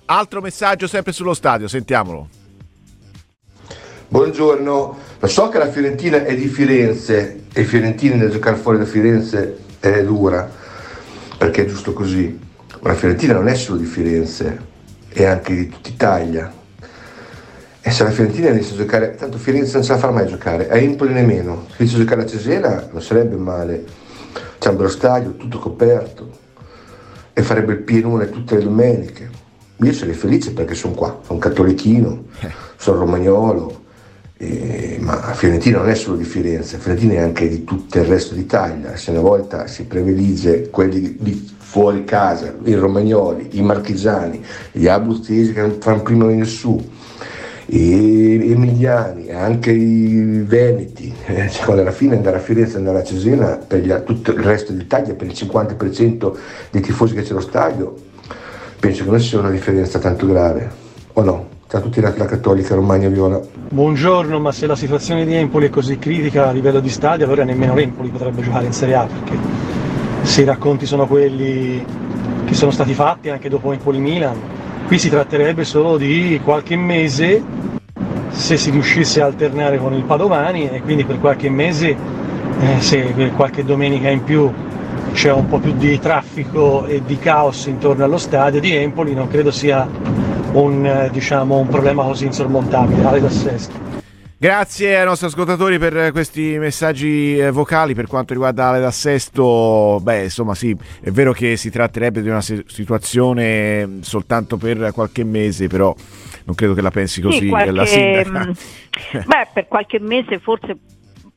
Altro messaggio sempre sullo stadio, sentiamolo. Buongiorno, lo so che la Fiorentina è di Firenze e i fiorentini nel giocare fuori da Firenze è dura, perché è giusto così, ma la Fiorentina non è solo di Firenze, è anche di tutta Italia. E se la Fiorentina inizia a giocare, tanto Firenze non ce la farà mai a giocare, a Empoli nemmeno, se inizia a giocare a Cesena non sarebbe male, c'è un bello stadio, tutto coperto, e farebbe il pienone tutte le domeniche. Io sarei felice perché sono qua, sono cattolichino, sono romagnolo, eh, ma Fiorentina non è solo di Firenze, Fiorentina è anche di tutto il resto d'Italia. Se una volta si privilegia quelli di fuori casa, i romagnoli, i marchigiani, gli abruzzesi che non fanno prima venire su, i emiliani, anche i veneti, eh, cioè, alla fine andare a Firenze andare a Cesena per gli- tutto il resto d'Italia, per il 50% dei tifosi che c'è allo stadio, penso che non sia una differenza tanto grave, o no? Ciao a tutti la cattolica Romagna Viola. Buongiorno, ma se la situazione di Empoli è così critica a livello di stadio, allora nemmeno l'Empoli potrebbe giocare in Serie A, perché se i racconti sono quelli che sono stati fatti anche dopo Empoli-Milan, qui si tratterebbe solo di qualche mese se si riuscisse a alternare con il Padovani e quindi per qualche mese, eh, se per qualche domenica in più c'è un po' più di traffico e di caos intorno allo stadio di Empoli, non credo sia un, eh, diciamo, un problema così insormontabile. Ale da Sesto. Grazie ai nostri ascoltatori per questi messaggi eh, vocali per quanto riguarda Ale da Sesto. Beh, insomma, sì, è vero che si tratterebbe di una situazione soltanto per qualche mese, però non credo che la pensi così Sì, la qualche- sindaca. mm, Beh, per qualche mese forse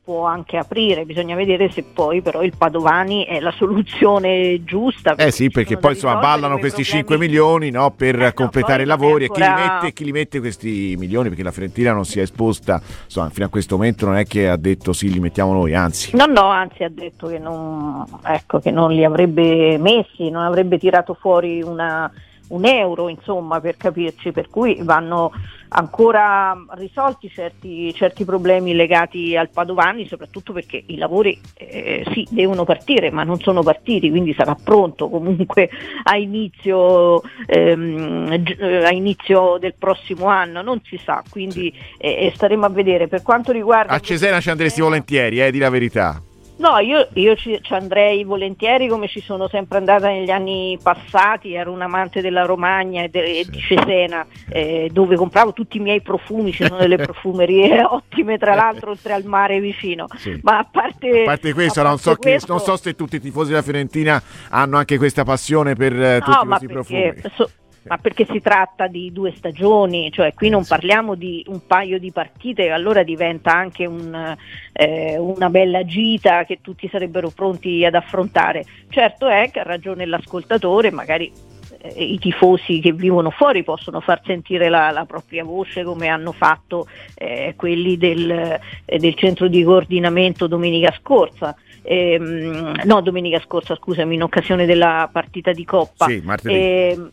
può anche aprire, bisogna vedere se poi però il Padovani è la soluzione giusta. Eh sì, perché poi insomma ballano questi problemi. 5 milioni no, per Eh no, completare i poi lavori e chi, li ancora- mette, chi li mette questi milioni perché la Fiorentina non si è esposta, insomma, fino a questo momento non è che ha detto sì, li mettiamo noi, anzi. No, no, anzi ha detto che non, ecco, che non li avrebbe messi, non avrebbe tirato fuori una- un euro, insomma, per capirci, per cui vanno ancora risolti certi, certi problemi legati al Padovani, soprattutto perché i lavori eh, sì, devono partire, ma non sono partiti, quindi sarà pronto comunque a inizio, ehm, eh, a inizio del prossimo anno, non si sa, quindi eh, staremo a vedere. Per quanto riguarda... A Cesena ci andresti volentieri, eh, di la verità. No, io, io ci, ci andrei volentieri come ci sono sempre andata negli anni passati, ero un amante della Romagna e, de- e di Cesena, eh, dove compravo tutti i miei profumi, ci sono delle profumerie ottime tra l'altro oltre al mare vicino. Sì. Ma a parte, A parte questo, a non, so parte che- questo- non so se tutti i tifosi della Fiorentina hanno anche questa passione per eh, tutti No, ma questi profumi. so- ma perché si tratta di due stagioni, cioè qui non parliamo di un paio di partite, allora diventa anche un, eh, una bella gita che tutti sarebbero pronti ad affrontare. Certo è che ha ragione l'ascoltatore, magari eh, i tifosi che vivono fuori possono far sentire la, la propria voce come hanno fatto eh, quelli del, eh, del centro di coordinamento domenica scorsa. Ehm, no, domenica scorsa, scusami, in occasione della partita di Coppa. Sì, martedì. Ehm,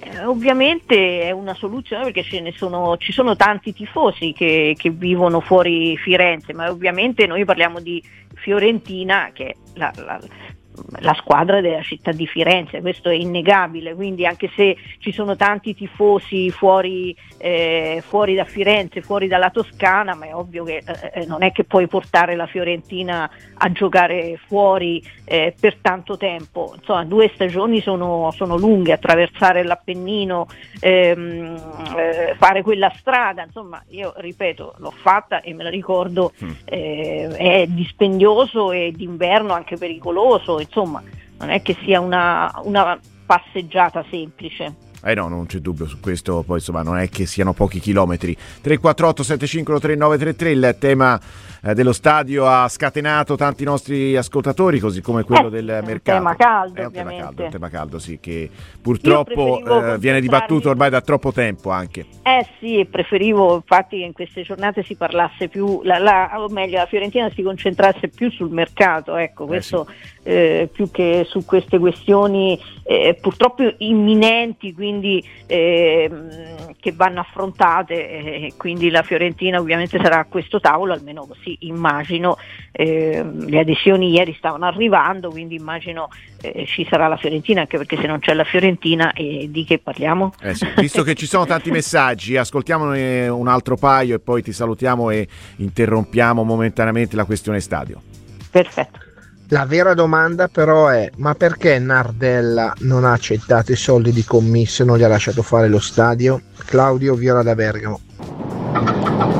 eh, ovviamente è una soluzione perché ce ne sono, ci sono tanti tifosi che, che vivono fuori Firenze, ma ovviamente noi parliamo di Fiorentina che è la, la- la squadra della città di Firenze, questo è innegabile, quindi anche se ci sono tanti tifosi fuori, eh, fuori da Firenze, fuori dalla Toscana, ma è ovvio che eh, eh non è che puoi portare la Fiorentina a giocare fuori eh, per tanto tempo, insomma due stagioni sono, sono lunghe, attraversare l'Appennino, ehm, eh, fare quella strada, insomma io ripeto l'ho fatta e me la ricordo, mm. eh, è dispendioso e d'inverno anche pericoloso, insomma non è che sia una, una passeggiata semplice. Eh no, non c'è dubbio su questo, poi insomma non è che siano pochi chilometri. 348 75 3933 il tema eh, dello stadio ha scatenato tanti nostri ascoltatori, così come quello eh, del mercato. Tema caldo, è un tema caldo, un tema caldo, sì, che purtroppo eh, viene dibattuto ormai da troppo tempo anche. Eh sì, preferivo infatti che in queste giornate si parlasse più, la, la, o meglio la Fiorentina si concentrasse più sul mercato, ecco, eh, questo sì. Eh, più che su queste questioni eh, purtroppo imminenti, quindi ehm, che vanno affrontate, quindi la Fiorentina ovviamente sarà a questo tavolo, almeno così sì, immagino, eh, le adesioni ieri stavano arrivando, quindi immagino eh, ci sarà la Fiorentina, anche perché se non c'è la Fiorentina eh, di che parliamo? Eh sì, visto che ci sono tanti messaggi, ascoltiamone un altro paio e poi ti salutiamo e interrompiamo momentaneamente la questione stadio. Perfetto. La vera domanda però è: ma perché Nardella non ha accettato i soldi di commisso e non gli ha lasciato fare lo stadio? Claudio Viola da Bergamo.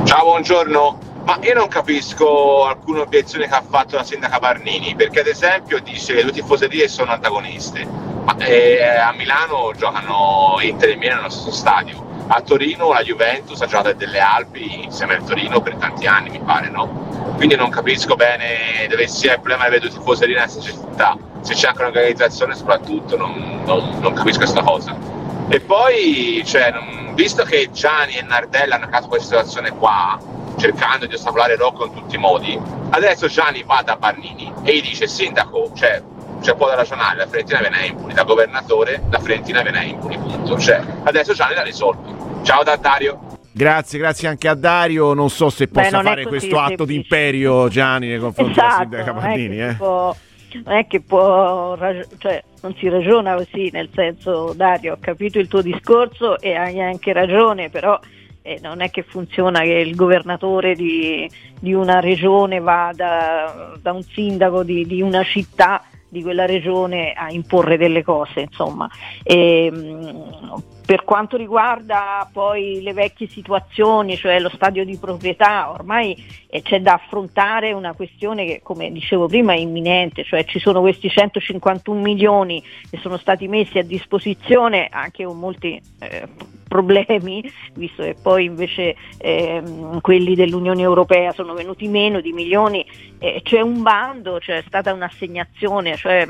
Ciao, buongiorno. Ma io non capisco alcune obiezioni che ha fatto la sindaca Barnini, perché ad esempio dice che le due tifoserie sono antagoniste, ma eh, a Milano giocano Inter e Milan nello stesso stadio, a Torino la Juventus ha giocato delle Alpi insieme al Torino per tanti anni mi pare, no? Quindi non capisco bene dove sia il problema delle due tifoserie nella stessa città, se c'è anche un'organizzazione soprattutto non, non, non capisco questa cosa. E poi, cioè, visto che Gianni e Nardella hanno creato questa situazione qua, cercando di ostacolare Rocco in tutti i modi. Adesso Gianni va da Barnini e gli dice sindaco, cioè c'è può da ragionare, la Fiorentina viene a Empoli, da governatore la Fiorentina viene a Empoli, punto. Cioè, adesso Gianni l'ha risolto. Ciao da Dario. Grazie, grazie anche a Dario. Non so se possa Beh, fare questo semplice. atto d'imperio Gianni nei confronti esatto, della sindaca Barnini. Eh. Può, non è che può, cioè, non si ragiona così, nel senso Dario, ho capito il tuo discorso e hai anche ragione, però eh, non è che funziona che il governatore di, di una regione va da, un sindaco di, di, una città di quella regione a imporre delle cose, insomma. E, ehm, per quanto riguarda poi le vecchie situazioni, cioè lo stadio di proprietà, ormai eh, c'è da affrontare una questione che, come dicevo prima, è imminente, cioè ci sono questi 151 milioni che sono stati messi a disposizione anche con molti eh, problemi, visto che poi invece eh, quelli dell'Unione Europea sono venuti meno di milioni, eh, c'è un bando, c'è stata un'assegnazione, cioè,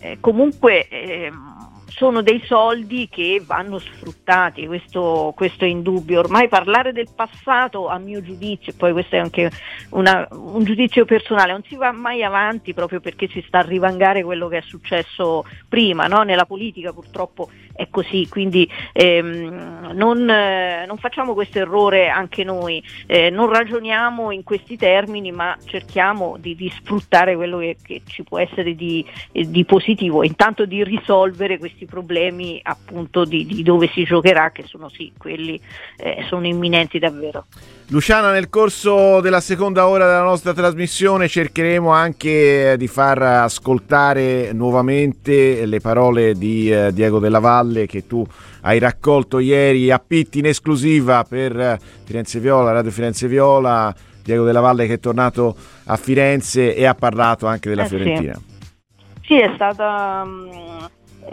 eh, comunque ehm, sono dei soldi che vanno sfruttati, questo, questo, è indubbio. Ormai parlare del passato, a mio giudizio, poi questo è anche una, un giudizio personale, non si va mai avanti proprio perché si sta a rivangare quello che è successo prima, no? nella politica purtroppo è così, quindi ehm, non, eh, non, facciamo questo errore anche noi, eh, non ragioniamo in questi termini ma cerchiamo di, di sfruttare quello che, che, ci può essere di, di positivo, intanto di risolvere questi problemi appunto di, di, dove si giocherà, che sono sì, quelli eh, sono imminenti davvero. Luciana, nel corso della seconda ora della nostra trasmissione cercheremo anche di far ascoltare nuovamente le parole di eh, Diego Della Valle che tu hai raccolto ieri a Pitti in esclusiva per Firenze Viola, Radio Firenze Viola. Diego Della Valle che è tornato a Firenze e ha parlato anche della eh, Fiorentina. Sì. sì, è stata um,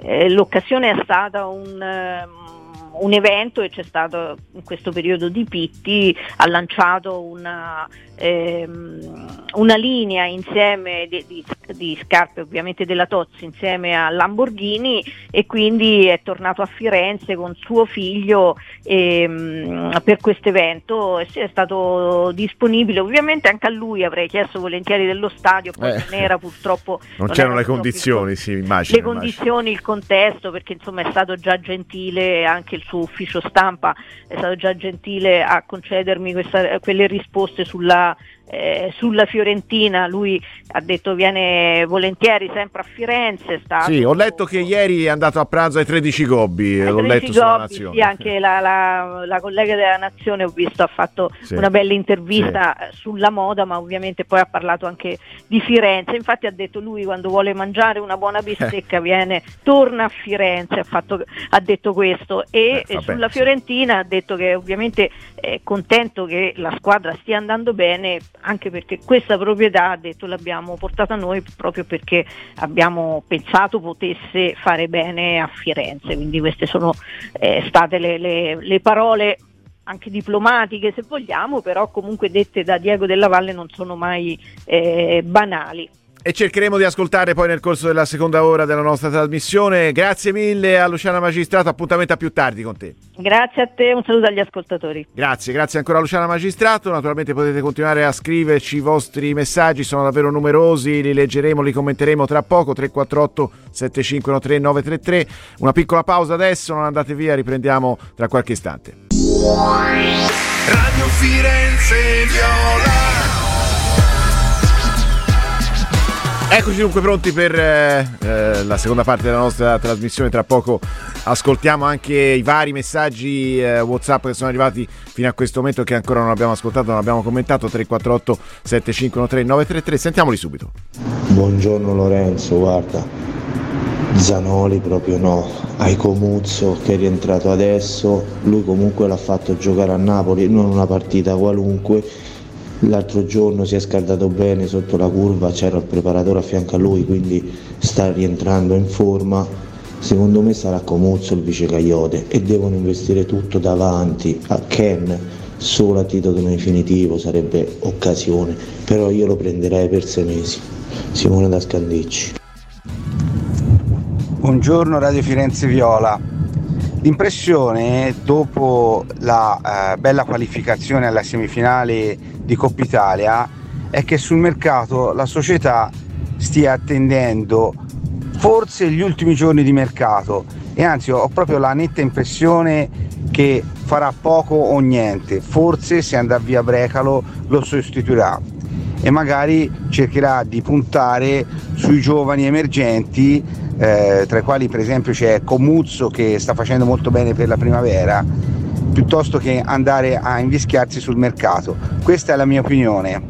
eh, l'occasione è stata un, um, un evento e c'è stato in questo periodo di Pitti, ha lanciato una, ehm, una linea insieme di, di, di, scarpe ovviamente della Tozzi insieme a Lamborghini e quindi è tornato a Firenze con suo figlio ehm, per questo evento. E è stato disponibile. Ovviamente anche a lui avrei chiesto volentieri dello stadio poi eh, non era purtroppo non, non c'erano le condizioni sì, immagino, le condizioni il contesto perché insomma è stato già gentile anche il suo ufficio stampa è stato già gentile a concedermi questa, quelle risposte sulla sulla, eh, sulla Fiorentina, lui ha detto viene volentieri sempre a Firenze. Sta sì, ho letto che ieri è andato a pranzo ai 13 Gobbi, ai l'ho 13 letto sulla Gobbi, Nazione. Sì, anche la, la, la, collega della Nazione ho visto ha fatto Sì. una bella intervista sì. sulla moda, ma ovviamente poi ha parlato anche di Firenze. Infatti ha detto lui quando vuole mangiare una buona bistecca viene, torna a Firenze, ha, fatto, ha detto questo. E Eh, sulla. Fiorentina ha detto che ovviamente è contento che la squadra stia andando bene, anche perché questa proprietà ha detto l'abbiamo portata noi proprio perché abbiamo pensato potesse fare bene a Firenze. Quindi queste sono eh, state le, le- le parole anche diplomatiche se vogliamo, però comunque dette da Diego Della Valle non sono mai eh, banali. E cercheremo di ascoltare poi nel corso della seconda ora della nostra trasmissione. Grazie mille a Luciana Magistrato, appuntamento a più tardi con te. Grazie a te, un saluto agli ascoltatori. Grazie, grazie ancora a Luciana Magistrato. Naturalmente potete continuare a scriverci i vostri messaggi, sono davvero numerosi, li leggeremo, li commenteremo tra poco. 348 7513 933. Una piccola pausa adesso, non andate via, riprendiamo tra qualche istante. Radio Firenze Viola. Eccoci dunque pronti per eh, eh, la seconda parte della nostra trasmissione. Tra poco ascoltiamo anche i vari messaggi eh, WhatsApp che sono arrivati fino a questo momento che ancora non abbiamo ascoltato, non abbiamo commentato. 348 7513 933. Sentiamoli subito. Buongiorno Lorenzo, guarda, Zanoli proprio no, hai Comuzzo che è rientrato adesso, lui comunque l'ha fatto giocare a Napoli, non una partita qualunque, l'altro giorno si è scaldato bene sotto la curva, c'era il preparatore a fianco a lui, quindi sta rientrando in forma, secondo me sarà Comuzzo il vice Caiote e devono investire tutto davanti a Ken, solo a titolo definitivo sarebbe occasione, però io lo prenderei per sei mesi. Simone da Scandicci. Buongiorno Radio Firenze Viola. L'impressione dopo la eh, bella qualificazione alla semifinale di Coppa Italia è che sul mercato la società stia attendendo forse gli ultimi giorni di mercato. E anzi ho proprio la netta impressione che farà poco o niente, forse se andrà via Brecalo lo sostituirà. E magari cercherà di puntare sui giovani emergenti, eh, tra i quali per esempio c'è Comuzzo che sta facendo molto bene per la primavera, piuttosto che andare a invischiarsi sul mercato. Questa è la mia opinione.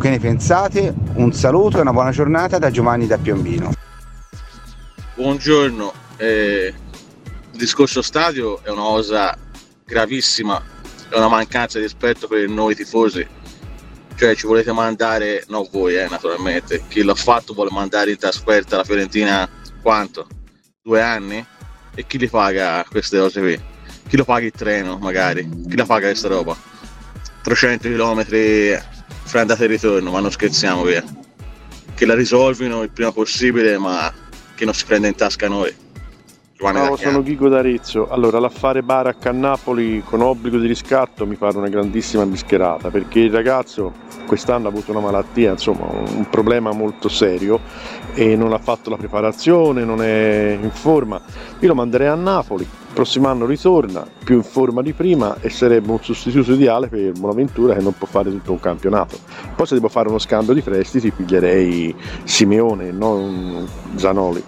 Che ne pensate? Un saluto e una buona giornata da Giovanni da Piombino. Buongiorno, eh, il discorso stadio è una cosa gravissima, è una mancanza di rispetto per noi tifosi. Cioè ci volete mandare, no voi eh, naturalmente, chi l'ha fatto vuole mandare in trasferta la Fiorentina quanto? Due anni? E chi li paga queste cose qui? Chi lo paga il treno magari? Chi la paga questa roba? 300 km fra andata e ritorno, ma non scherziamo via. Che la risolvino il prima possibile, ma che non si prenda in tasca noi. Giovanni Ciao, sono Ghigo d'Arezzo. Allora, l'affare Barak a Napoli con obbligo di riscatto mi pare una grandissima bischerata perché il ragazzo quest'anno ha avuto una malattia, insomma, un problema molto serio e non ha fatto la preparazione, non è in forma. Io lo manderei a Napoli, il prossimo anno ritorna più in forma di prima e sarebbe un sostituto ideale per Bonaventura che non può fare tutto un campionato. Poi se devo fare uno scambio di prestiti piglierei Simeone, non Zanoli.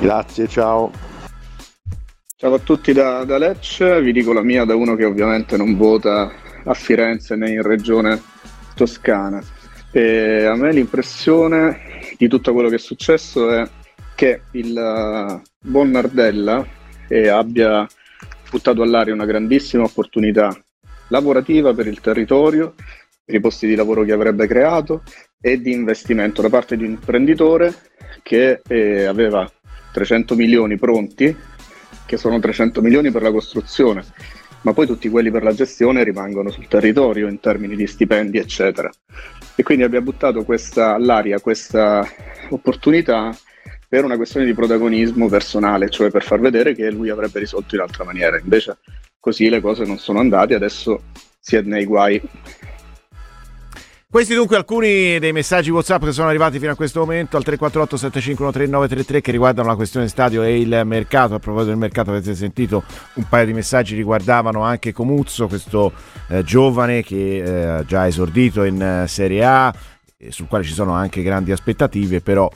Grazie, ciao. Ciao a tutti da, da Lecce, vi dico la mia da uno che ovviamente non vota a Firenze né in regione toscana. E a me l'impressione di tutto quello che è successo è che il eh, buon eh, abbia buttato all'aria una grandissima opportunità lavorativa per il territorio, per i posti di lavoro che avrebbe creato e di investimento da parte di un imprenditore che eh, aveva 300 milioni pronti che sono 300 milioni per la costruzione, ma poi tutti quelli per la gestione rimangono sul territorio in termini di stipendi, eccetera. E quindi abbia buttato questa, all'aria questa opportunità per una questione di protagonismo personale, cioè per far vedere che lui avrebbe risolto in altra maniera. Invece così le cose non sono andate, adesso si è nei guai. Questi dunque alcuni dei messaggi WhatsApp che sono arrivati fino a questo momento al 348 7513 che riguardano la questione stadio e il mercato. A proposito del mercato avete sentito un paio di messaggi riguardavano anche Comuzzo, questo eh, giovane che eh, ha già esordito in eh, Serie A, sul quale ci sono anche grandi aspettative, però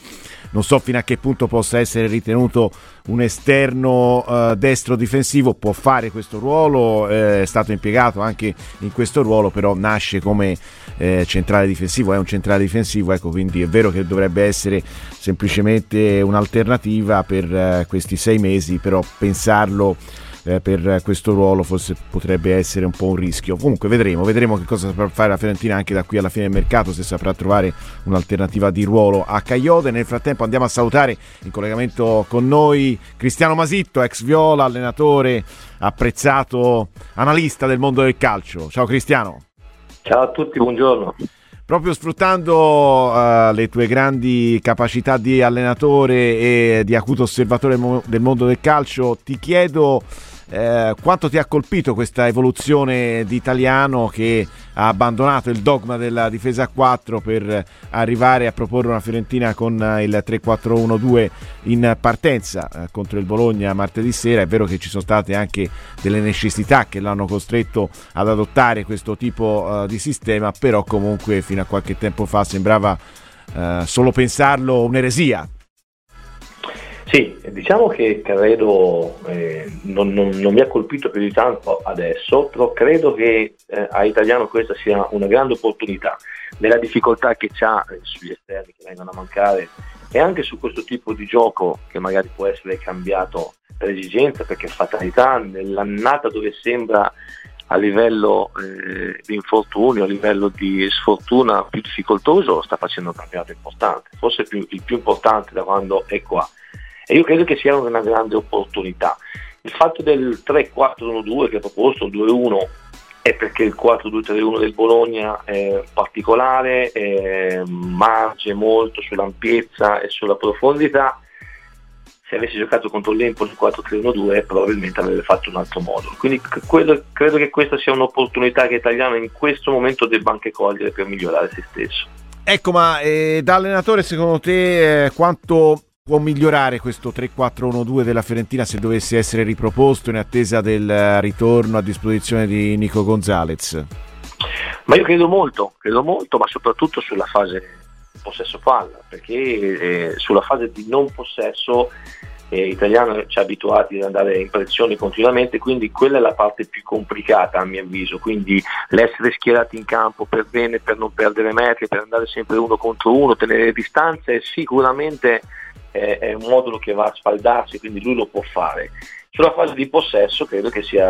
non so fino a che punto possa essere ritenuto un esterno uh, destro difensivo, può fare questo ruolo, eh, è stato impiegato anche in questo ruolo, però nasce come eh, centrale difensivo, è un centrale difensivo, ecco, quindi è vero che dovrebbe essere semplicemente un'alternativa per uh, questi sei mesi, però pensarlo eh, per questo ruolo forse potrebbe essere un po' un rischio. Comunque vedremo, vedremo che cosa saprà fare la Fiorentina anche da qui alla fine del mercato, se saprà trovare un'alternativa di ruolo a Caiote. Nel frattempo andiamo a salutare in collegamento con noi Cristiano Masitto, ex Viola, allenatore, apprezzato analista del mondo del calcio. Ciao Cristiano. Ciao a tutti, buongiorno proprio sfruttando uh, le tue grandi capacità di allenatore e di acuto osservatore del mondo del calcio, ti chiedo eh, quanto ti ha colpito questa evoluzione di Italiano che ha abbandonato il dogma della difesa a 4 per arrivare a proporre una Fiorentina con il 3-4-1-2 in partenza eh, contro il Bologna martedì sera. È vero che ci sono state anche delle necessità che l'hanno costretto ad adottare questo tipo eh, di sistema, però comunque fino a qualche tempo fa sembrava eh, solo pensarlo un'eresia sì, diciamo che credo, eh, non, non, non, mi ha colpito più di tanto adesso, però credo che eh, a Italiano questa sia una grande opportunità. Nella difficoltà che ha eh, sugli esterni che vengono a mancare e anche su questo tipo di gioco che magari può essere cambiato per esigenza, perché fatalità, nell'annata dove sembra a livello eh, di infortunio, a livello di sfortuna più difficoltoso, sta facendo un campionato importante, forse più, il più importante da quando è qua e io credo che sia una grande opportunità. Il fatto del 3-4-1-2 che ha proposto, un 2-1, è perché il 4-2-3-1 del Bologna è particolare, eh, marge molto sull'ampiezza e sulla profondità. Se avessi giocato contro l'Empoli 4-3-1-2 probabilmente avrebbe fatto un altro modo. Quindi credo, credo che questa sia un'opportunità che Italiano in questo momento debba anche cogliere per migliorare se stesso. Ecco, ma eh, da allenatore secondo te eh, quanto può migliorare questo 3-4-1-2 della Fiorentina se dovesse essere riproposto in attesa del ritorno a disposizione di Nico Gonzalez? Ma io credo molto, credo molto, ma soprattutto sulla fase possesso palla, perché eh, sulla fase di non possesso eh, italiano ci ha abituati ad andare in pressione continuamente, quindi quella è la parte più complicata a mio avviso, quindi l'essere schierati in campo per bene, per non perdere metri, per andare sempre uno contro uno, tenere distanze, sicuramente è, è un modulo che va a spaldarsi, quindi lui lo può fare. Sulla fase di possesso credo che sia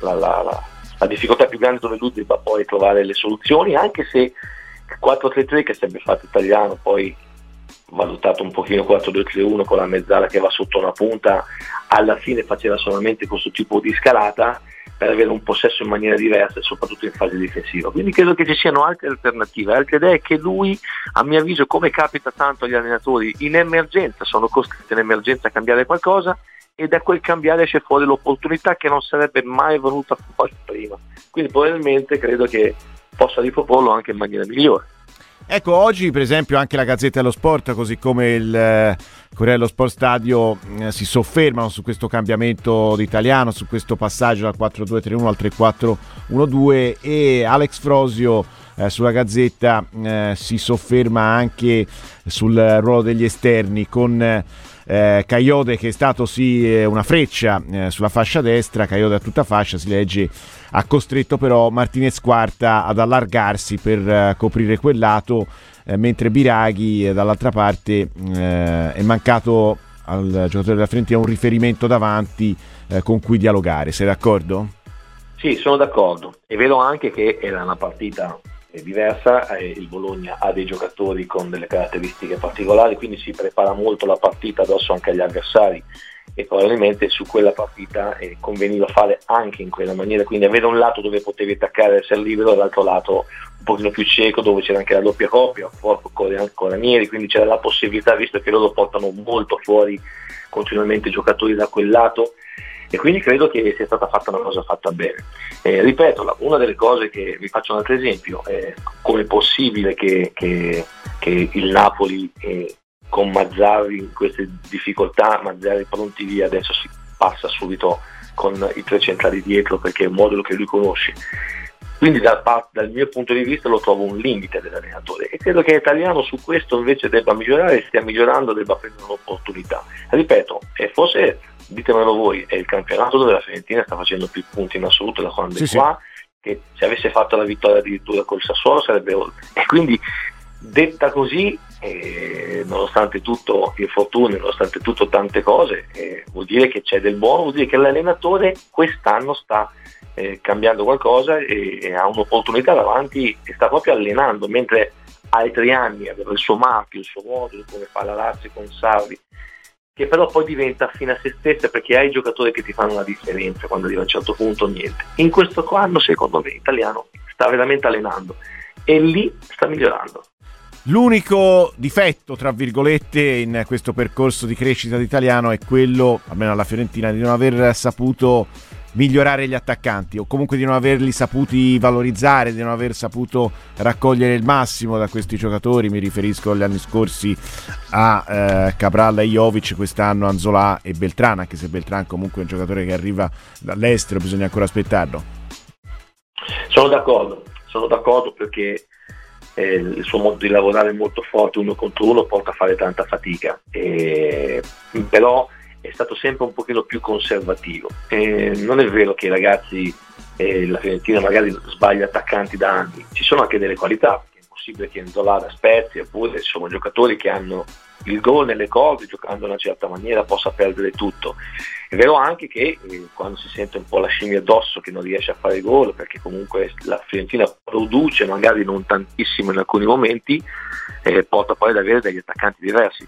la, la, la, la difficoltà più grande dove lui debba poi trovare le soluzioni, anche se il 4-3-3 che è sempre fatto italiano, poi valutato un pochino 4-2-3-1 con la mezzala che va sotto una punta, alla fine faceva solamente questo tipo di scalata per avere un possesso in maniera diversa, soprattutto in fase difensiva. Quindi credo che ci siano altre alternative, altre idee che lui, a mio avviso, come capita tanto agli allenatori, in emergenza sono costretti in emergenza a cambiare qualcosa e da quel cambiare esce fuori l'opportunità che non sarebbe mai venuta fuori prima. Quindi probabilmente credo che possa riproporlo anche in maniera migliore. Ecco, oggi per esempio anche la Gazzetta dello Sport, così come il eh, Corriere dello Sport Stadio, eh, si soffermano su questo cambiamento d'italiano, su questo passaggio dal 4-2-3-1 al 3-4-1-2 e Alex Frosio eh, sulla Gazzetta eh, si sofferma anche sul ruolo degli esterni con eh, Caiode che è stato sì eh, una freccia eh, sulla fascia destra, Caiode a tutta fascia, si legge, ha costretto però Martinez Quarta ad allargarsi per eh, coprire quel lato, eh, mentre Biraghi eh, dall'altra parte è mancato al giocatore della Fiorentina un riferimento davanti con cui dialogare, sei d'accordo? Sì, sono d'accordo. È vero anche che era una partita diversa, eh, il Bologna ha dei giocatori con delle caratteristiche particolari, quindi si prepara molto la partita addosso anche agli avversari e probabilmente su quella partita eh, conveniva fare anche in quella maniera, quindi avere un lato dove potevi attaccare e essere libero e l'altro lato un pochino più cieco dove c'era anche la doppia coppia, con Ranieri, quindi c'era la possibilità, visto che loro portano molto fuori continuamente giocatori da quel lato, e quindi credo che sia stata fatta una cosa fatta bene. Eh, ripeto, una delle cose che vi faccio un altro esempio è come è possibile che, che, che il Napoli eh, con Mazzarri in queste difficoltà, Mazzarri pronti via, adesso si passa subito con i tre centrali dietro perché è un modulo che lui conosce. Quindi dal, dal, mio punto di vista lo trovo un limite dell'allenatore e credo che l'italiano su questo invece debba migliorare, stia migliorando, debba prendere un'opportunità. Ripeto, forse ditemelo voi, è il campionato dove la Fiorentina sta facendo più punti in assoluto da quando sì, è qua, sì. che se avesse fatto la vittoria addirittura col Sassuolo sarebbe oltre. E quindi detta così, eh, nonostante tutto infortuni, nonostante tutto tante cose, eh, vuol dire che c'è del buono, vuol dire che l'allenatore quest'anno sta eh, cambiando qualcosa e, e, ha un'opportunità davanti e sta proprio allenando, mentre altri anni aveva il suo marchio, il suo modo, come fa la Lazio con Sarri, che però poi diventa fine a se stessa perché hai giocatori che ti fanno la differenza quando arriva a un certo punto niente. In questo anno secondo me l'italiano sta veramente allenando e lì sta migliorando. L'unico difetto, tra virgolette, in questo percorso di crescita d'italiano è quello, almeno alla Fiorentina, di non aver saputo migliorare gli attaccanti o comunque di non averli saputi valorizzare, di non aver saputo raccogliere il massimo da questi giocatori. Mi riferisco agli anni scorsi a eh, Cabral e Jovic, quest'anno Anzola e Beltrán, anche se Beltrán comunque è un giocatore che arriva dall'estero, bisogna ancora aspettarlo. Sono d'accordo, sono d'accordo perché eh, il suo modo di lavorare è molto forte, uno contro uno porta a fare tanta fatica, eh, però è stato sempre un pochino più conservativo. Eh, non è vero che i ragazzi, eh, la Fiorentina magari sbaglia attaccanti da anni, ci sono anche delle qualità, è possibile che Enzola da Spezia, oppure sono giocatori che hanno il gol nelle corde, giocando in una certa maniera, possa perdere tutto. È vero anche che eh, quando si sente un po' la scimmia addosso che non riesce a fare gol, perché comunque la Fiorentina produce magari non tantissimo in alcuni momenti, eh, porta poi ad avere degli attaccanti diversi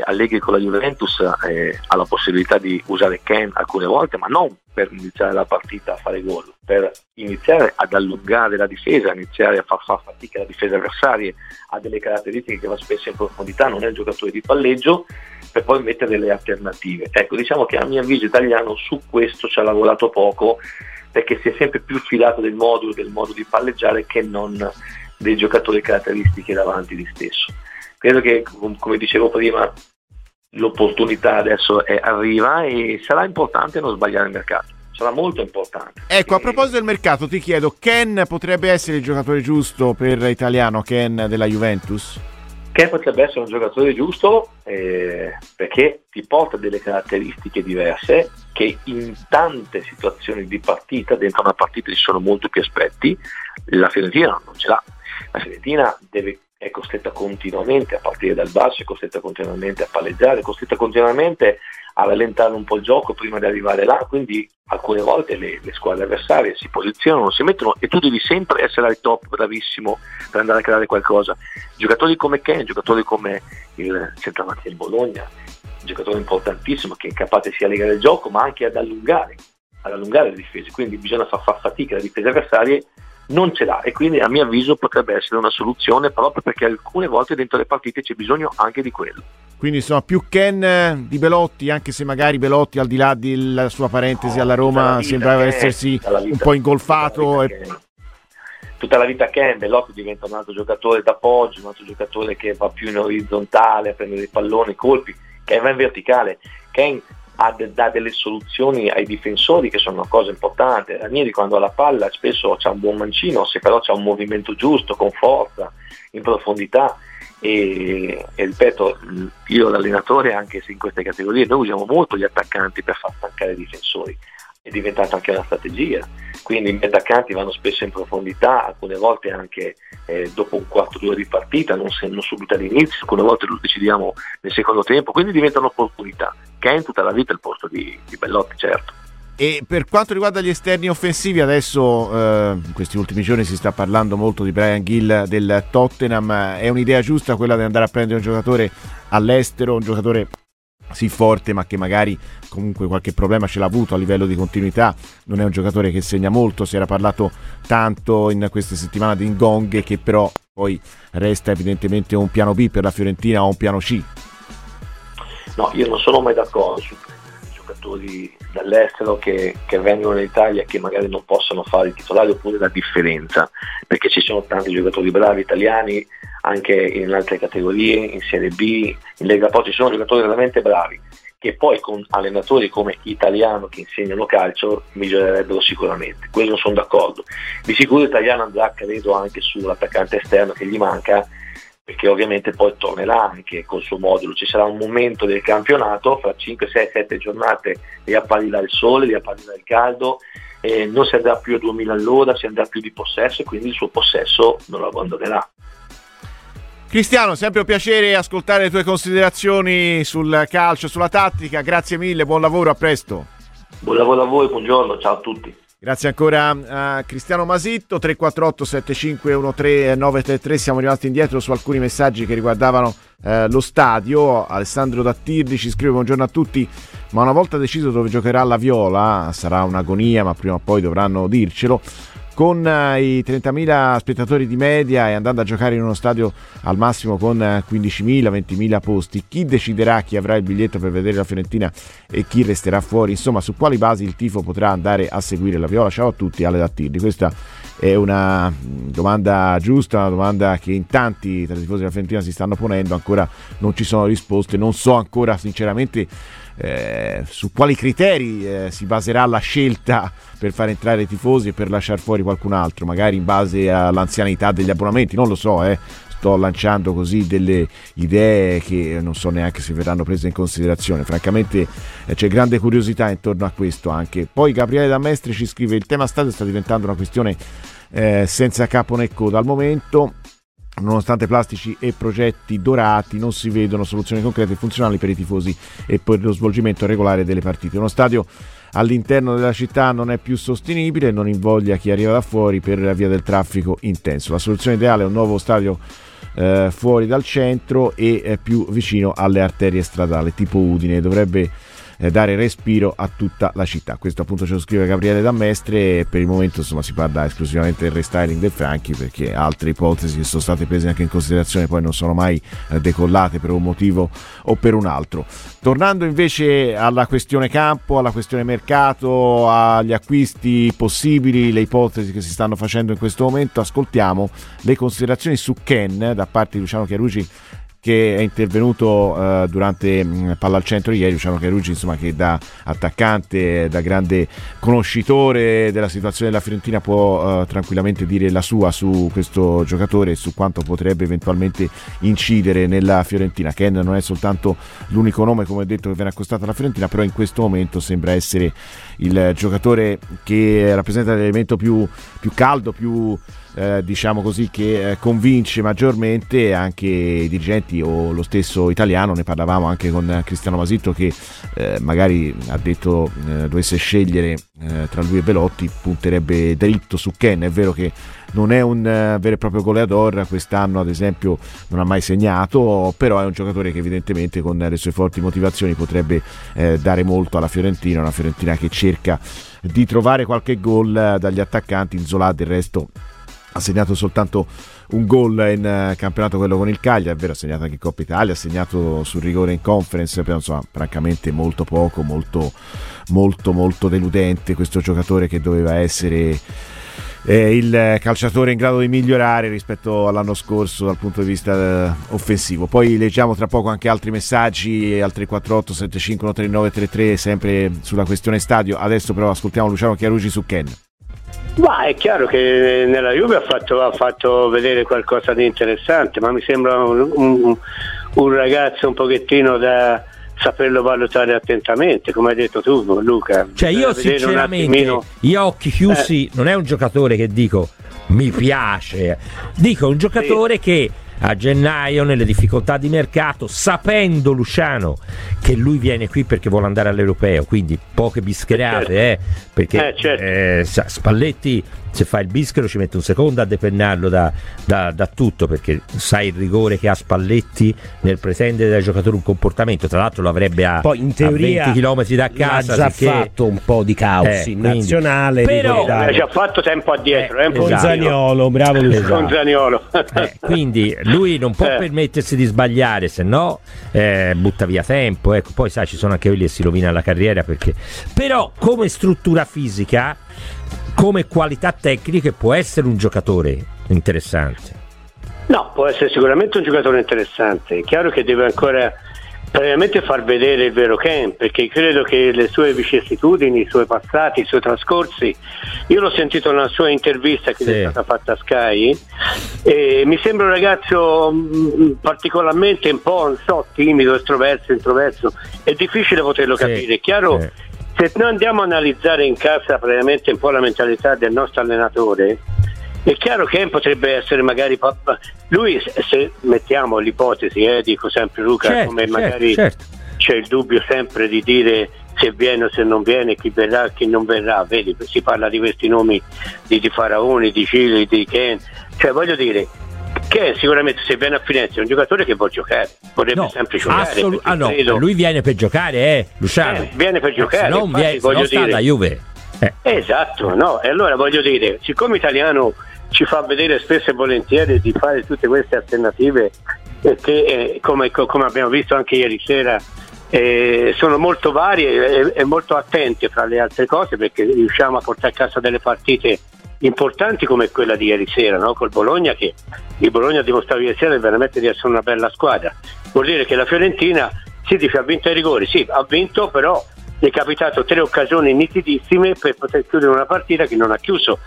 Allegri con la Juventus eh, ha la possibilità di usare Ken alcune volte, ma non per iniziare la partita a fare gol, per iniziare ad allungare la difesa, iniziare a far far fatica la difesa avversaria, ha delle caratteristiche che va spesso in profondità, non è un giocatore di palleggio, per poi mettere delle alternative. Ecco, diciamo che a mio avviso italiano su questo ci ha lavorato poco, perché si è sempre più fidato del modulo, del modo di palleggiare che non dei giocatori caratteristiche davanti di stesso credo che come dicevo prima l'opportunità adesso è, arriva e sarà importante non sbagliare il mercato sarà molto importante ecco a proposito del mercato ti chiedo Ken potrebbe essere il giocatore giusto per italiano Ken della Juventus? Ken potrebbe essere un giocatore giusto eh, perché ti porta delle caratteristiche diverse che in tante situazioni di partita, dentro una partita ci sono molti più aspetti, la Fiorentina non ce l'ha. La Fiorentina deve è costretta continuamente a partire dal basso, è costretta continuamente a palleggiare, è costretta continuamente a rallentare un po' il gioco prima di arrivare là, quindi alcune volte le, le, squadre avversarie si posizionano, si mettono e tu devi sempre essere al top, bravissimo per andare a creare qualcosa. Giocatori come Ken, giocatori come il centravanti del Bologna, giocatore importantissimo che è capace sia a legare il gioco ma anche ad allungare, ad allungare le difese, quindi bisogna far, far fatica alle difese avversarie non ce l'ha e quindi a mio avviso potrebbe essere una soluzione proprio perché alcune volte dentro le partite c'è bisogno anche di quello. Quindi insomma più Ken eh, di Belotti, anche se magari Belotti al di là della sua parentesi alla Roma sembrava essersi un po' ingolfato. Tutta la, vita Ken, Belotti diventa un altro giocatore d'appoggio, un altro giocatore che va più in orizzontale a prendere i palloni, i colpi, Ken va in verticale. Ken dà delle soluzioni ai difensori che sono una cosa importante. Ranieri quando ha la palla spesso c'è un buon mancino, se però c'è un movimento giusto, con forza, in profondità. E, e, ripeto, io l'allenatore, anche se in queste categorie, noi usiamo molto gli attaccanti per far stancare i difensori è diventata anche una strategia. Quindi i attaccanti vanno spesso in profondità, alcune volte anche eh, dopo un quarto d'ora di partita, non, se, non subito all'inizio, alcune volte lo decidiamo nel secondo tempo, quindi diventano opportunità, che è in tutta la vita il posto di, di Bellotti, certo. E per quanto riguarda gli esterni offensivi, adesso eh, in questi ultimi giorni si sta parlando molto di Brian Gill del Tottenham. È un'idea giusta quella di andare a prendere un giocatore all'estero, un giocatore sì forte ma che magari comunque qualche problema ce l'ha avuto a livello di continuità. Non è un giocatore che segna molto si era parlato tanto in queste settimane di Ngong che però poi resta evidentemente un piano B per la Fiorentina o un piano C. No io non sono mai d'accordo giocatori dall'estero che, che vengono in Italia e che magari non possono fare il titolare oppure la differenza, perché ci sono tanti giocatori bravi italiani anche in altre categorie, in Serie B, in Lega Pro, ci sono giocatori veramente bravi che poi con allenatori come Italiano che insegnano calcio migliorerebbero sicuramente, questo sono d'accordo. Di sicuro Italiano andrà credo anche sull'attaccante esterno che gli manca perché ovviamente poi tornerà anche col suo modulo, ci sarà un momento del campionato, fra 5, 6, 7 giornate riapparirà il sole, riapparirà il caldo, eh, non si andrà più a 2000 all'ora, si andrà più di possesso e quindi il suo possesso non lo abbandonerà. Cristiano, sempre un piacere ascoltare le tue considerazioni sul calcio, sulla tattica. Grazie mille, buon lavoro, a presto. Buon lavoro a voi, buongiorno, ciao a tutti. Grazie ancora a Cristiano Masitto, 348 7513 933, siamo rimasti indietro su alcuni messaggi che riguardavano eh, lo stadio. Alessandro Dattirdi ci scrive buongiorno a tutti, ma una volta deciso dove giocherà la Viola, sarà un'agonia, ma prima o poi dovranno dircelo con eh, i 30.000 spettatori di media e andando a giocare in uno stadio al massimo con 15.000, eh, 20.000 posti, chi deciderà chi avrà il biglietto per vedere la Fiorentina e chi resterà fuori? Insomma, su quali basi il tifo potrà andare a seguire la Viola? Ciao a tutti, Ale Dattirdi. Questa è una mm, domanda giusta, una domanda che in tanti tra i tifosi della Fiorentina si stanno ponendo, ancora non ci sono risposte, non so ancora sinceramente eh, su quali criteri eh, si baserà la scelta per far entrare i tifosi e per lasciare fuori qualcun altro, magari in base all'anzianità degli abbonamenti, non lo so, eh. sto lanciando così delle idee che non so neanche se verranno prese in considerazione. Francamente eh, c'è grande curiosità intorno a questo anche. Poi Gabriele D'Amestri ci scrive: il tema stadio sta diventando una questione eh, senza capo né coda al momento. Nonostante plastici e progetti dorati, non si vedono soluzioni concrete e funzionali per i tifosi e per lo svolgimento regolare delle partite. Uno stadio all'interno della città non è più sostenibile e non invoglia chi arriva da fuori per via del traffico intenso. La soluzione ideale è un nuovo stadio eh, fuori dal centro e eh, più vicino alle arterie stradali, tipo Udine. Dovrebbe eh, dare respiro a tutta la città. Questo appunto ce lo scrive Gabriele Dammestre e per il momento insomma si parla esclusivamente del restyling del Franchi perché altre ipotesi che sono state prese anche in considerazione poi non sono mai eh, decollate per un motivo o per un altro. Tornando invece alla questione campo, alla questione mercato, agli acquisti possibili, le ipotesi che si stanno facendo in questo momento, ascoltiamo le considerazioni su Ken da parte di Luciano Chiarugi che è intervenuto uh, durante mh, mm, Palla al Centro ieri, Luciano Carucci insomma che da attaccante, da grande conoscitore della situazione della Fiorentina può uh, tranquillamente dire la sua su questo giocatore e su quanto potrebbe eventualmente incidere nella Fiorentina. Ken non è soltanto l'unico nome come ho detto che viene accostato alla Fiorentina, però in questo momento sembra essere il giocatore che rappresenta l'elemento più, più caldo, più eh, diciamo così, che eh, convince maggiormente anche i dirigenti o lo stesso italiano, ne parlavamo anche con Cristiano Masitto che eh, magari ha detto eh, dovesse scegliere eh, tra lui e Velotti punterebbe dritto su Ken, è vero che non è un vero e proprio goleador, quest'anno ad esempio non ha mai segnato, però è un giocatore che evidentemente con le sue forti motivazioni potrebbe eh, dare molto alla Fiorentina, una Fiorentina che cerca di trovare qualche gol dagli attaccanti, Zola del resto ha segnato soltanto un gol in uh, campionato quello con il Cagliari, è vero ha segnato anche in Coppa Italia, ha segnato sul rigore in conference, però insomma francamente molto poco, molto molto molto deludente questo giocatore che doveva essere eh, il calciatore in grado di migliorare rispetto all'anno scorso dal punto di vista eh, offensivo. Poi leggiamo tra poco anche altri messaggi al 348 75 3933 sempre sulla questione stadio. Adesso però ascoltiamo Luciano Chiarugi su Ken. Ma è chiaro che nella Juve ha fatto, ha fatto, vedere qualcosa di interessante, ma mi sembra un, un, un, ragazzo un pochettino da saperlo valutare attentamente, come hai detto tu Luca. Cioè io sinceramente, io a occhi chiusi, eh. non è un giocatore che dico mi piace, dico un giocatore sì. che a gennaio nelle difficoltà di mercato, sapendo Luciano che lui viene qui perché vuole andare all'europeo, quindi poche bischerate, eh, certo. eh, perché eh, certo. eh, Spalletti se fa il bischero ci mette un secondo a depennarlo da, da- da tutto perché sai il rigore che ha Spalletti nel pretendere dai giocatori un comportamento tra l'altro lo avrebbe a, Poi in a teoria 20 km da casa ha già fatto un po' di caos Eh, in quindi- nazionale. Però-. L'ha già fatto tempo addietro, eh, un con pochino. Zaniolo, bravo Luciano. Con Zaniolo. Eh, quindi lui non può Eh. permettersi di sbagliare, se no eh, butta via tempo. Ecco, poi sai, ci sono anche quelli che si rovinano la carriera perché. Però, come struttura fisica, come qualità tecniche, può essere un giocatore interessante. No, può essere sicuramente un giocatore interessante. È chiaro che deve ancora previamente far vedere il vero Ken, perché credo che le sue vicissitudini, i suoi passati, i suoi trascorsi, io l'ho sentito nella sua intervista che Sì. è stata fatta a Sky, e mi sembra un ragazzo mh, particolarmente un po' non so, timido, estroverso, introverso, è difficile poterlo Sì, capire. È chiaro, sì. Se noi andiamo a analizzare in casa previamente un po' la mentalità del nostro allenatore, è chiaro che potrebbe essere magari. Lui, se- mettiamo l'ipotesi, eh, dico sempre Luca, Certo, come certo, magari certo. c'è il dubbio sempre di dire se viene o se non viene, chi verrà e chi non verrà. Vedi, si parla di questi nomi di, di Faraoni, di Cili, di Ken. Cioè, voglio dire, Ken sicuramente se viene a Firenze è un giocatore che può giocare, vorrebbe No, sempre giocare. assolu- ah, no, lui viene per giocare, eh, Luciano. Eh, viene per giocare, Se non, infatti, viene, non sta dire- alla Juve. Eh. Esatto, no? E allora voglio dire, siccome italiano ci fa vedere spesso e volentieri di fare tutte queste alternative eh, che eh, come, co- come abbiamo visto anche ieri sera eh, sono molto varie e, e molto attente fra le altre cose perché riusciamo a portare a casa delle partite importanti come quella di ieri sera no? col Bologna che il Bologna ha dimostrato ieri sera veramente di essere una bella squadra. Vuol dire che la Fiorentina si dice ha vinto ai rigori sì ha vinto però gli è capitato tre occasioni nitidissime per poter chiudere una partita che non ha chiuso.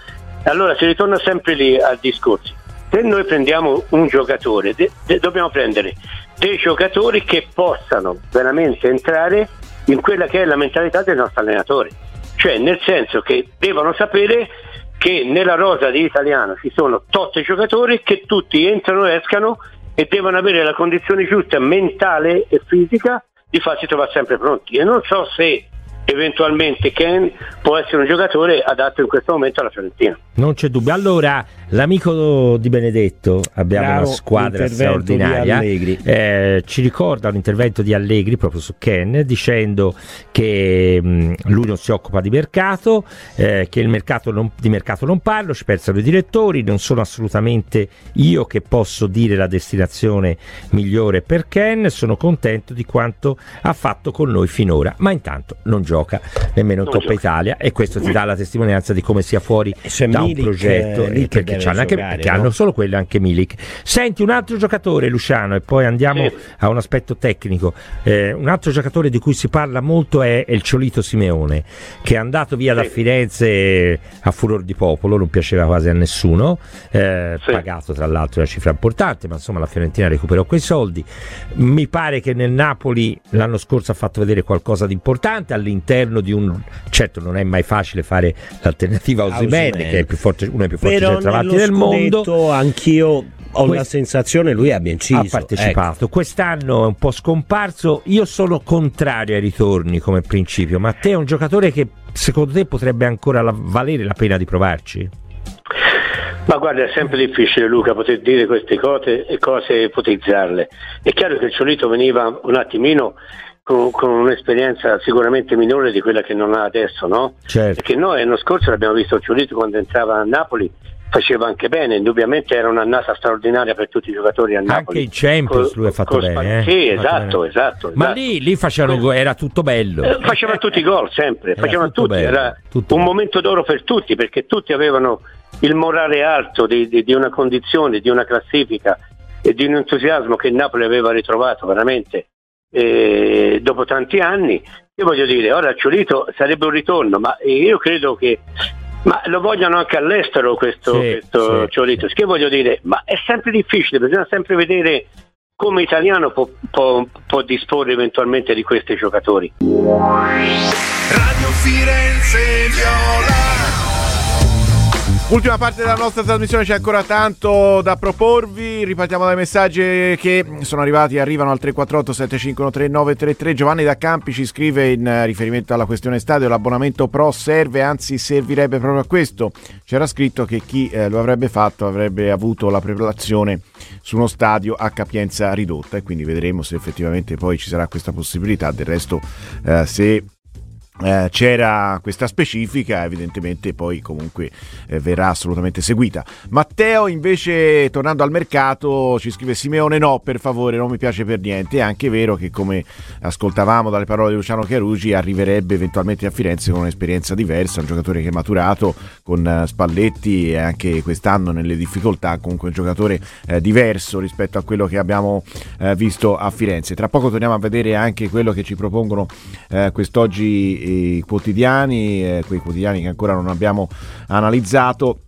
Allora si ritorna sempre lì al discorso. Se noi prendiamo un giocatore de- de- dobbiamo prendere dei giocatori che possano veramente entrare in quella che è la mentalità del nostro allenatore. Cioè nel senso che devono sapere che nella rosa di italiano ci sono tot giocatori che tutti entrano e escano e devono avere la condizione giusta mentale e fisica di farsi trovare sempre pronti. E non so se eventualmente Ken può essere un giocatore adatto in questo momento alla Fiorentina. Non c'è dubbio. Allora, l'amico di Benedetto, abbiamo Bravo, una squadra straordinaria, eh, ci ricorda un intervento di Allegri proprio su Ken, dicendo che mh, lui non si occupa di mercato, eh, che il mercato non- di mercato non parlo, ci pensano i direttori, non sono assolutamente io che posso dire la destinazione migliore per Ken, sono contento di quanto ha fatto con noi finora, ma intanto non gioca nemmeno in Non Coppa gioca. Italia e questo ti dà la testimonianza di come sia fuori c'è da un Milik, progetto eh, perché c'hanno anche, giocare, perché no? hanno solo quello anche Milik. Senti un altro giocatore Luciano e poi andiamo a un aspetto tecnico. Eh, un altro giocatore di cui si parla molto è, il Ciolito Simeone che è andato via da Firenze a furor di popolo non piaceva quasi a nessuno eh, pagato tra l'altro una cifra importante ma insomma la Fiorentina recuperò quei soldi. Mi pare che nel Napoli l'anno scorso ha fatto vedere qualcosa di importante all'interno di un certo non è mai facile fare l'alternativa a Osimhen. che è forte, uno dei più forti centravanti del mondo anch'io ho Que- la sensazione lui abbia inciso. ha partecipato. Quest'anno è un po' scomparso. Io sono contrario ai ritorni come principio, ma te è un giocatore che secondo te potrebbe ancora la- valere la pena di provarci? Ma guarda, è sempre difficile Luca poter dire queste cose e cose ipotizzarle. È chiaro che il Ciolito veniva un attimino con, con un'esperienza sicuramente minore di quella che non ha adesso, no? Certo. Perché noi l'anno scorso l'abbiamo visto il Ciolito quando entrava a Napoli, faceva anche bene, indubbiamente era un'annata straordinaria per tutti i giocatori a Napoli. Anche in Champions Col- lui ha fatto col bene. Eh? Sì, fatto esatto, bene. esatto. Ma esatto. lì, lì facevano era tutto bello. Eh, facevano tutti i gol sempre, Era facevano tutto tutti, bello, era un momento d'oro per tutti perché tutti avevano il morale alto di, di- di una condizione, di una classifica e di un entusiasmo che il Napoli aveva ritrovato veramente eh, dopo tanti anni. Io voglio dire, ora Ciolito sarebbe un ritorno, ma io credo che ma lo vogliono anche all'estero questo, Sì, questo sì, Ciolito. Che voglio dire, ma è sempre difficile, bisogna sempre vedere come italiano può, può- può disporre eventualmente di questi giocatori. Radio Firenze Viola Ultima parte della nostra trasmissione, c'è ancora tanto da proporvi. Ripartiamo dai messaggi che sono arrivati, arrivano al 348 7513 933. Giovanni da Campi ci scrive in riferimento alla questione stadio: l'abbonamento pro serve, anzi servirebbe proprio a questo. C'era scritto che chi eh, lo avrebbe fatto avrebbe avuto la preparazione su uno stadio a capienza ridotta e quindi vedremo se effettivamente poi ci sarà questa possibilità. Del resto, eh, se eh, c'era questa specifica, evidentemente poi comunque eh, verrà assolutamente seguita. Matteo invece, tornando al mercato, ci scrive Simeone no, per favore, non mi piace per niente. È anche vero che come ascoltavamo dalle parole di Luciano Chiarugi, arriverebbe eventualmente a Firenze con un'esperienza diversa, un giocatore che è maturato con uh, Spalletti e anche quest'anno nelle difficoltà, comunque un giocatore eh, diverso rispetto a quello che abbiamo eh, visto a Firenze. Tra poco torniamo a vedere anche quello che ci propongono eh, quest'oggi i quotidiani, eh, quei quotidiani che ancora non abbiamo analizzato.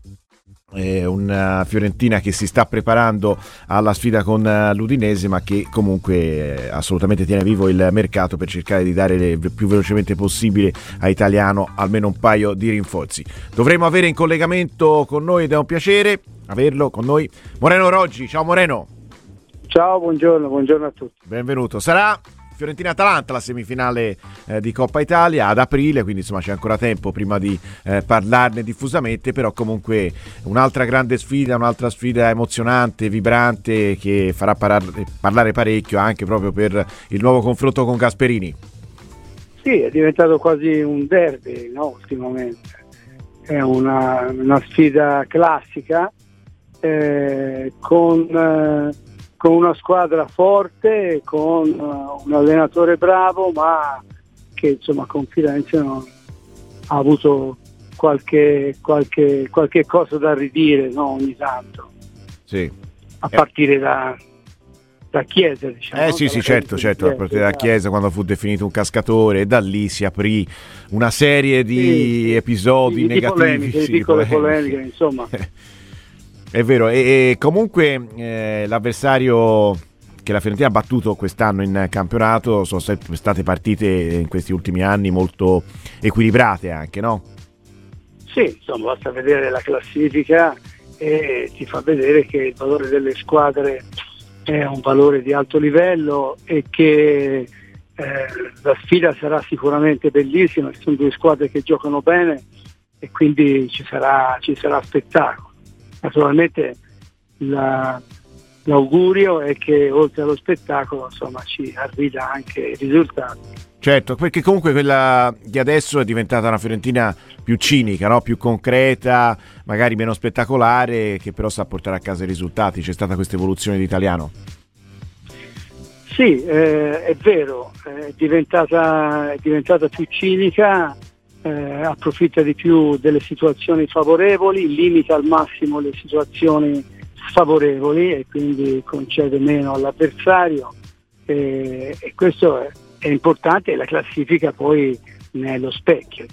Eh, una Fiorentina che si sta preparando alla sfida con uh, l'Udinese ma che comunque eh, assolutamente tiene vivo il mercato per cercare di dare le, più velocemente possibile a Italiano almeno un paio di rinforzi. Dovremo avere in collegamento con noi ed è un piacere averlo con noi. Moreno Roggi ciao Moreno. Ciao buongiorno buongiorno a tutti. Benvenuto. Sarà Fiorentina-Atalanta, la semifinale eh, di Coppa Italia ad aprile, quindi insomma c'è ancora tempo prima di eh, parlarne diffusamente, però comunque un'altra grande sfida, un'altra sfida emozionante, vibrante che farà parar- parlare parecchio anche proprio per il nuovo confronto con Gasperini. Sì, è diventato quasi un derby no, ultimamente, è una, una sfida classica eh, con eh, con una squadra forte, con uh, un allenatore bravo, ma che insomma con Firenze non, ha avuto qualche, qualche, qualche, cosa da ridire no? ogni tanto. Sì. A partire da, da Chiesa, diciamo. Eh sì, sì, certo, certo, a partire da Chiesa quando fu definito un cascatore e da lì si aprì una serie di sì, episodi di, negativi. Polemiche, sì, di piccole polemiche, polemiche insomma. È vero, e, e comunque eh, l'avversario che la Fiorentina ha battuto quest'anno in campionato sono state partite in questi ultimi anni molto equilibrate anche, no? Sì, insomma, basta vedere la classifica e ti fa vedere che il valore delle squadre è un valore di alto livello e che eh, la sfida sarà sicuramente bellissima, ci sono due squadre che giocano bene e quindi ci sarà, ci sarà spettacolo. Naturalmente la, l'augurio è che oltre allo spettacolo insomma, ci arriva anche il risultato. Certo, perché comunque quella di adesso è diventata una Fiorentina più cinica, no? più concreta, magari meno spettacolare, che però sa portare a casa i risultati. C'è stata questa evoluzione di italiano? Sì, eh, è vero, è diventata, è diventata più cinica, eh, approfitta di più delle situazioni favorevoli, limita al massimo le situazioni sfavorevoli e quindi concede meno all'avversario e, e questo è, è importante e la classifica poi ne è lo specchio.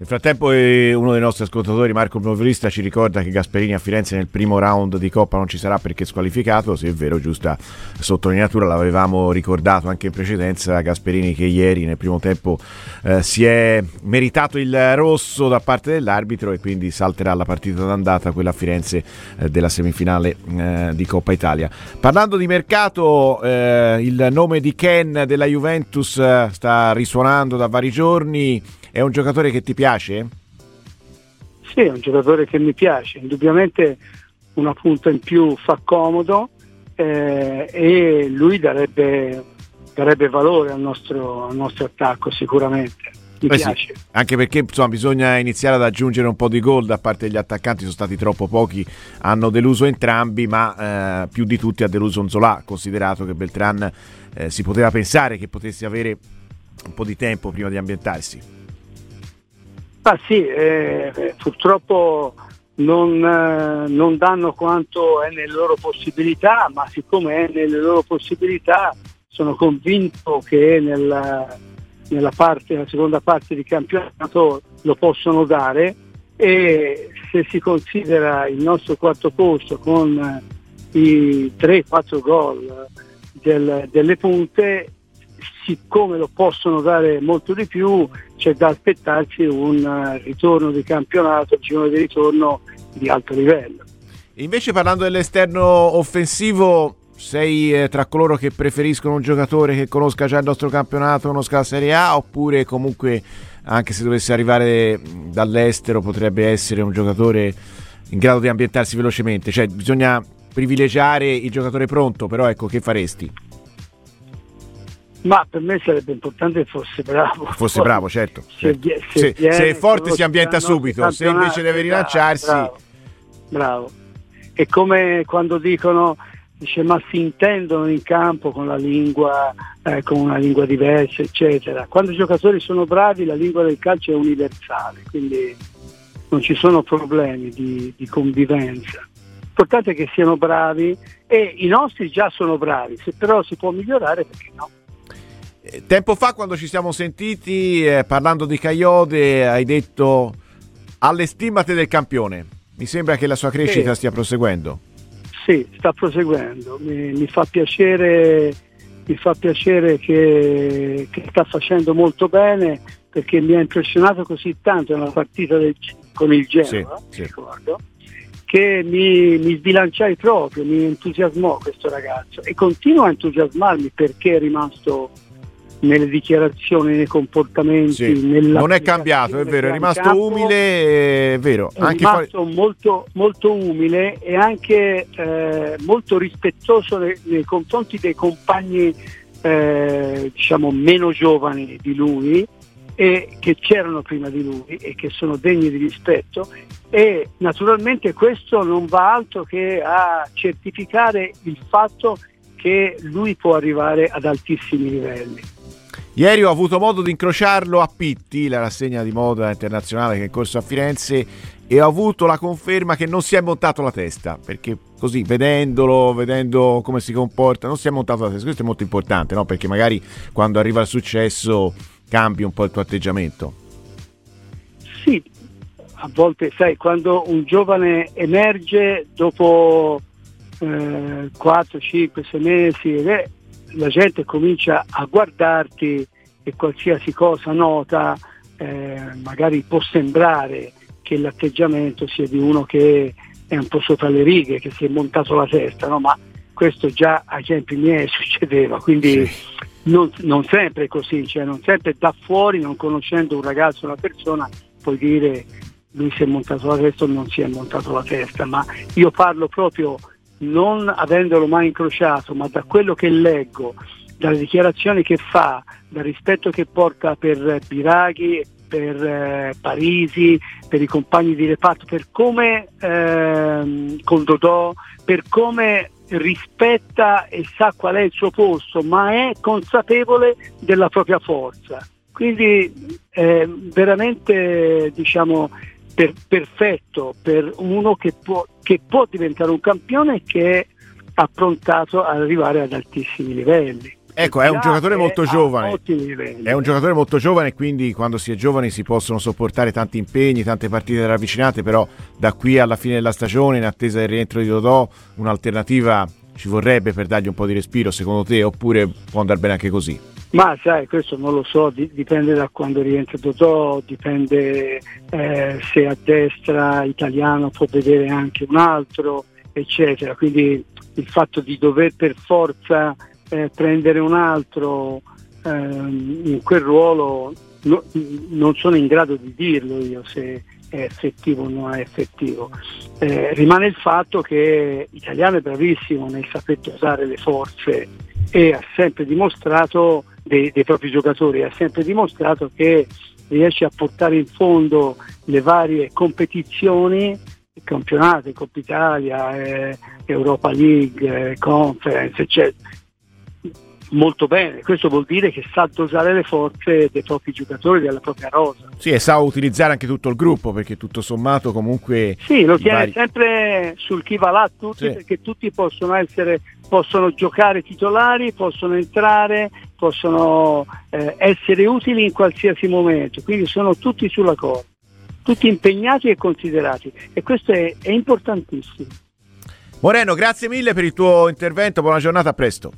Nel frattempo eh, uno dei nostri ascoltatori, Marco Novelista, ci ricorda che Gasperini a Firenze nel primo round di Coppa non ci sarà perché squalificato, se è vero, giusta sottolineatura, l'avevamo ricordato anche in precedenza, Gasperini che ieri nel primo tempo eh, si è meritato il rosso da parte dell'arbitro e quindi salterà la partita d'andata, quella a Firenze eh, della semifinale eh, di Coppa Italia. Parlando di mercato, eh, il nome di Ken della Juventus eh, sta risuonando da vari giorni è un giocatore che ti piace? Sì, è un giocatore che mi piace, indubbiamente una punta in più fa comodo eh, e lui darebbe, darebbe valore al nostro, al nostro, attacco sicuramente. Mi eh piace. Sì, anche perché insomma, bisogna iniziare ad aggiungere un po' di gol da parte degli attaccanti, sono stati troppo pochi, hanno deluso entrambi, ma eh, più di tutti ha deluso Zola, considerato che Beltran eh, si poteva pensare che potesse avere un po' di tempo prima di ambientarsi. Ah sì, eh, purtroppo non, eh, non, danno quanto è nelle loro possibilità, ma siccome è nelle loro possibilità sono convinto che nella, nella, parte, nella seconda parte di campionato lo possono dare. E se si considera il nostro quarto posto con i 3-4 gol del, delle punte siccome lo possono dare molto di più, c'è da aspettarsi un eh, ritorno di campionato, il girone di ritorno di alto livello. Invece parlando dell'esterno offensivo, sei eh, tra coloro che preferiscono un giocatore che conosca già il nostro campionato, conosca la Serie A, oppure comunque anche se dovesse arrivare dall'estero potrebbe essere un giocatore in grado di ambientarsi velocemente? Cioè bisogna privilegiare il giocatore pronto, però ecco che faresti? Ma per me sarebbe importante che fosse bravo. Fosse bravo, certo. Se, certo. Se, se viene, se è forte si ambienta subito, se invece deve rilanciarsi... Bravo, bravo. È come quando dicono, dice, ma si intendono in campo con la lingua, eh, con una lingua diversa, eccetera. Quando i giocatori sono bravi la lingua del calcio è universale, quindi non ci sono problemi di, di convivenza. L'importante è che siano bravi e i nostri già sono bravi, se però si può migliorare perché no? Tempo fa, quando ci siamo sentiti eh, parlando di Caiode, hai detto alle stimate del campione. Mi sembra che la sua crescita Sì. stia proseguendo. Sì, sta proseguendo. Mi, mi fa piacere, mi fa piacere che, che sta facendo molto bene perché mi ha impressionato così tanto nella partita del- con il Genoa, Sì, ricordo, che mi, mi sbilanciai proprio, mi entusiasmò questo ragazzo e continua a entusiasmarmi perché è rimasto nelle dichiarazioni, nei comportamenti, Sì. nella Non è cambiato, è vero, è rimasto campo. umile, è vero. È Anche rimasto molto, molto umile e anche eh, molto rispettoso nei, nei confronti dei compagni eh, diciamo meno giovani di lui e che c'erano prima di lui e che sono degni di rispetto e naturalmente questo non va altro che a certificare il fatto che lui può arrivare ad altissimi livelli. Ieri ho avuto modo di incrociarlo a Pitti, la rassegna di moda internazionale che è in corso a Firenze, e ho avuto la conferma che non si è montato la testa, perché così vedendolo, vedendo come si comporta, non si è montato la testa. Questo è molto importante, no? perché magari quando arriva il successo cambi un po' il tuo atteggiamento. Sì, a volte sai, quando un giovane emerge dopo eh, 4, 5, 6 mesi, eh, la gente comincia a guardarti e qualsiasi cosa nota, eh, magari può sembrare che l'atteggiamento sia di uno che è un po' sopra le righe, che si è montato la testa, no? ma questo già ai tempi miei succedeva, quindi non, non sempre è così, cioè non sempre da fuori, non conoscendo un ragazzo, una persona, puoi dire lui si è montato la testa o non si è montato la testa, ma io parlo proprio non avendolo mai incrociato, ma da quello che leggo, dalle dichiarazioni che fa, dal rispetto che porta per Biraghi, per eh, Parisi, per i compagni di reparto, per come ehm, con Dodò, per come rispetta e sa qual è il suo posto, ma è consapevole della propria forza. Quindi è veramente diciamo, per- perfetto per uno che può, che può diventare un campione e che è approntato ad arrivare ad altissimi livelli. Ecco, è un giocatore molto giovane. È un giocatore molto giovane quindi quando si è giovani si possono sopportare tanti impegni, tante partite ravvicinate, però da qui alla fine della stagione, in attesa del rientro di Dodò, un'alternativa ci vorrebbe per dargli un po' di respiro, secondo te, oppure può andare bene anche così? Ma sai, questo non lo so, di- dipende da quando rientra Dodò, dipende eh, se a destra italiano può vedere anche un altro, eccetera. Quindi il fatto di dover per forza eh, prendere un altro ehm, in quel ruolo no- non sono in grado di dirlo io se è effettivo o non è effettivo. Eh, rimane il fatto che l'italiano è bravissimo nel saper usare le forze e ha sempre dimostrato dei, dei propri giocatori, ha sempre dimostrato che riesce a portare in fondo le varie competizioni, campionati, Coppa Italia, eh, Europa League, eh, Conference, eccetera. Molto bene, questo vuol dire che sa dosare le forze dei propri giocatori, della propria rosa. Sì, e sa utilizzare anche tutto il gruppo, perché tutto sommato comunque... Sì, lo tiene vari- sempre sul chi va là tutti Sì. perché tutti possono essere, possono giocare titolari, possono entrare, possono eh, essere utili in qualsiasi momento, quindi sono tutti sulla corda, tutti impegnati e considerati e questo è, è importantissimo. Moreno, grazie mille per il tuo intervento, buona giornata, a presto.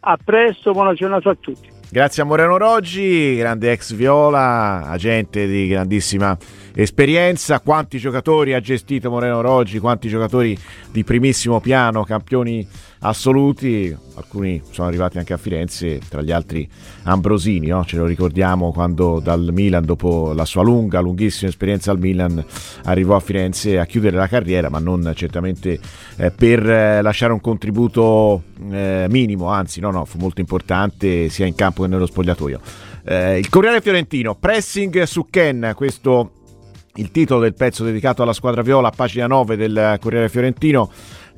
A presto, buona giornata a tutti. Grazie a Moreno Roggi, grande ex Viola, agente di grandissima esperienza. Quanti giocatori ha gestito Moreno Roggi, quanti giocatori di primissimo piano, campioni assoluti, alcuni sono arrivati anche a Firenze, tra gli altri Ambrosini, no? ce lo ricordiamo quando dal Milan, dopo la sua lunga, lunghissima esperienza al Milan, arrivò a Firenze a chiudere la carriera, ma non certamente eh, per eh, lasciare un contributo eh, minimo, anzi no, no, fu molto importante sia in campo che nello spogliatoio. Eh, il Corriere Fiorentino, pressing su Ken, questo il titolo del pezzo dedicato alla squadra viola, pagina 9 del Corriere Fiorentino.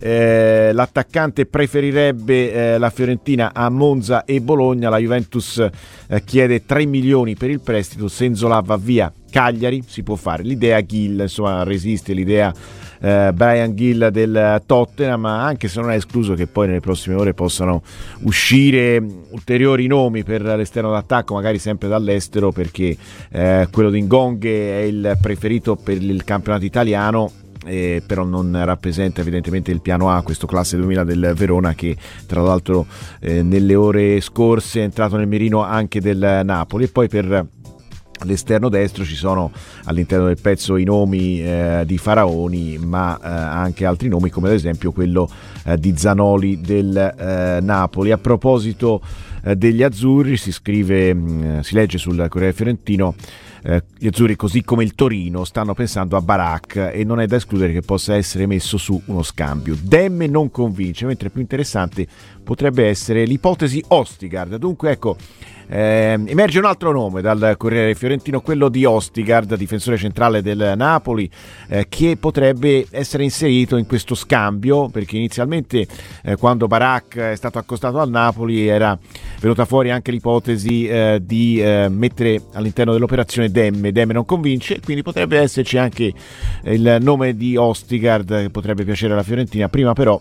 Eh, l'attaccante preferirebbe eh, la Fiorentina a Monza e Bologna. La Juventus eh, chiede 3 milioni per il prestito. Senzola va via. Cagliari si può fare. L'idea Gill, insomma, resiste l'idea eh, Brian Gill del Tottenham, anche se non è escluso che poi nelle prossime ore possano uscire ulteriori nomi per l'esterno d'attacco, magari sempre dall'estero, perché eh, quello di Ngonghe è il preferito per il campionato italiano eh, però non rappresenta evidentemente il piano A, questo classe 2000 del Verona che tra l'altro eh, nelle ore scorse è entrato nel mirino anche del Napoli. E poi per All'esterno destro ci sono all'interno del pezzo i nomi eh, di Faraoni, ma eh, anche altri nomi come ad esempio quello eh, di Zanoli del eh, Napoli. A proposito eh, degli azzurri si scrive, mh, mm, si legge sul Corriere Fiorentino eh, gli azzurri, così come il Torino, stanno pensando a Barak e non è da escludere che possa essere messo su uno scambio. Demme non convince, mentre più interessante potrebbe essere l'ipotesi Ostigard. Dunque, ecco. Eh, emerge un altro nome dal Corriere Fiorentino, quello di Ostigard, difensore centrale del Napoli, eh, che potrebbe essere inserito in questo scambio, perché inizialmente eh, quando Barak è stato accostato al Napoli era venuta fuori anche l'ipotesi eh, di eh, mettere all'interno dell'operazione Demme. Demme non convince, quindi potrebbe esserci anche il nome di Ostigard che potrebbe piacere alla Fiorentina. Prima però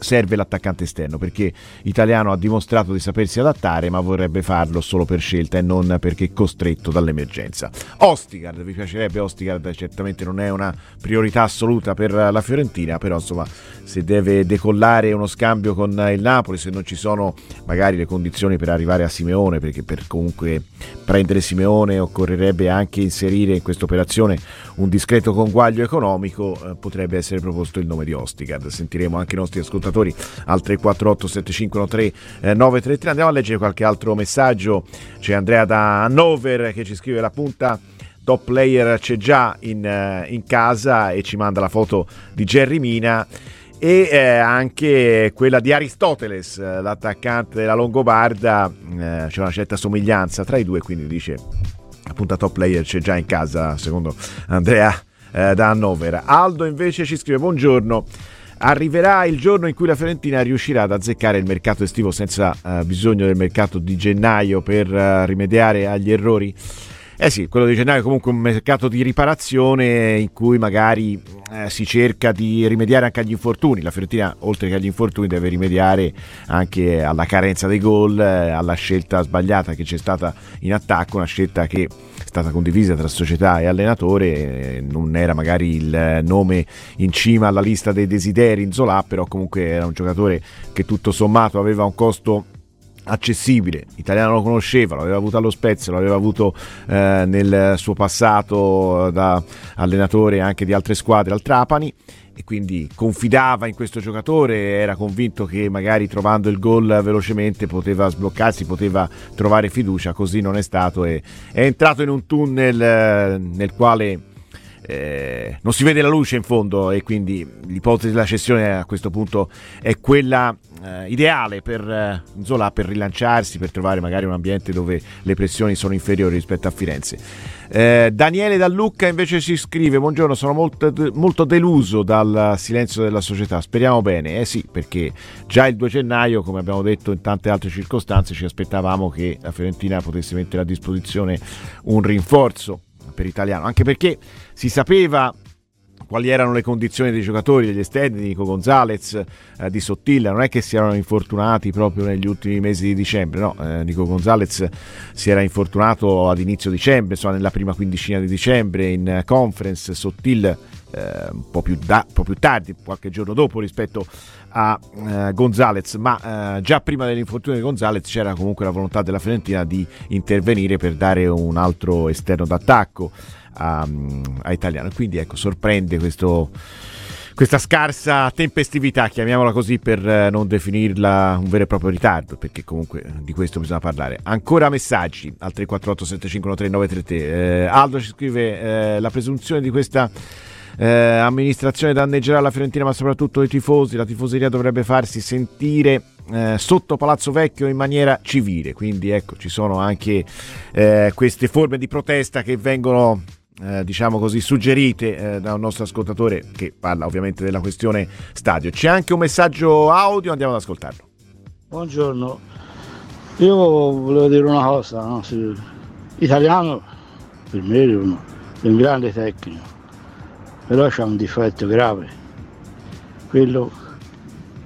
serve l'attaccante esterno perché Italiano ha dimostrato di sapersi adattare ma vorrebbe farlo solo per scelta e non perché costretto dall'emergenza. Ostigard, vi piacerebbe Ostigard? Certamente non è una priorità assoluta per la Fiorentina, però insomma se deve decollare uno scambio con il Napoli, se non ci sono magari le condizioni per arrivare a Simeone, perché per comunque prendere Simeone occorrerebbe anche inserire in questa operazione un discreto conguaglio economico, eh, potrebbe essere proposto il nome di Ostigard. Sentiremo anche i nostri ascoltatori al 348 7513 eh, 933. Andiamo a leggere qualche altro messaggio. C'è Andrea da Hannover che ci scrive la punta top player c'è già in, eh, in casa e ci manda la foto di Jerry Mina e eh, anche quella di Aristoteles, eh, l'attaccante della Longobarda, eh, c'è una certa somiglianza tra i due, quindi dice appunto top player c'è già in casa, secondo Andrea eh, da Hannover. Aldo invece ci scrive buongiorno. Arriverà il giorno in cui la Fiorentina riuscirà ad azzeccare il mercato estivo senza eh, bisogno del mercato di gennaio per eh, rimediare agli errori. Eh sì, quello di gennaio è comunque un mercato di riparazione in cui magari eh, si cerca di rimediare anche agli infortuni. La Fiorentina, oltre che agli infortuni, deve rimediare anche alla carenza dei gol, eh, alla scelta sbagliata che c'è stata in attacco, una scelta che stata condivisa tra società e allenatore, non era magari il nome in cima alla lista dei desideri in Zola, però comunque era un giocatore che tutto sommato aveva un costo accessibile, italiano lo conosceva, l'aveva avuto allo Spezia, l'aveva avuto eh, nel suo passato da allenatore anche di altre squadre al Trapani e quindi confidava in questo giocatore, era convinto che magari trovando il gol velocemente poteva sbloccarsi, poteva trovare fiducia, così non è stato e è entrato in un tunnel eh, nel quale eh, non si vede la luce in fondo e quindi l'ipotesi della cessione a questo punto è quella eh, ideale per eh, Zola per rilanciarsi, per trovare magari un ambiente dove le pressioni sono inferiori rispetto a Firenze. Eh, Daniele da Lucca invece ci scrive: Buongiorno, sono molto, molto, deluso dal silenzio della società. Speriamo bene, eh sì, perché già il 2 gennaio, come abbiamo detto in tante altre circostanze, ci aspettavamo che la Fiorentina potesse mettere a disposizione un rinforzo per italiano, anche perché si sapeva quali erano le condizioni dei giocatori, degli esterni, di Nico Gonzalez, eh, di Sottilla, non è che si erano infortunati proprio negli ultimi mesi di dicembre, no, eh, Nico Gonzalez si era infortunato ad inizio dicembre, insomma nella prima quindicina di dicembre in conference, Sottil eh, un, po più da, un po' più tardi, qualche giorno dopo rispetto a eh, Gonzalez, ma eh, già prima dell'infortunio di Gonzalez c'era comunque la volontà della Fiorentina di intervenire per dare un altro esterno d'attacco a, a Italiano. Quindi ecco, sorprende questo questa scarsa tempestività, chiamiamola così per eh, non definirla un vero e proprio ritardo, perché comunque di questo bisogna parlare. Ancora messaggi al 348 7513 eh, Aldo ci scrive eh, la presunzione di questa eh, amministrazione danneggerà la Fiorentina, ma soprattutto i tifosi. La tifoseria dovrebbe farsi sentire eh, sotto Palazzo Vecchio in maniera civile. Quindi ecco, ci sono anche eh, queste forme di protesta che vengono eh, diciamo così, suggerite eh, da un nostro ascoltatore che parla ovviamente della questione stadio. C'è anche un messaggio audio, andiamo ad ascoltarlo. Buongiorno, io volevo dire una cosa, no? italiano per me è, uno, è un grande tecnico, però c'ha un difetto grave, quello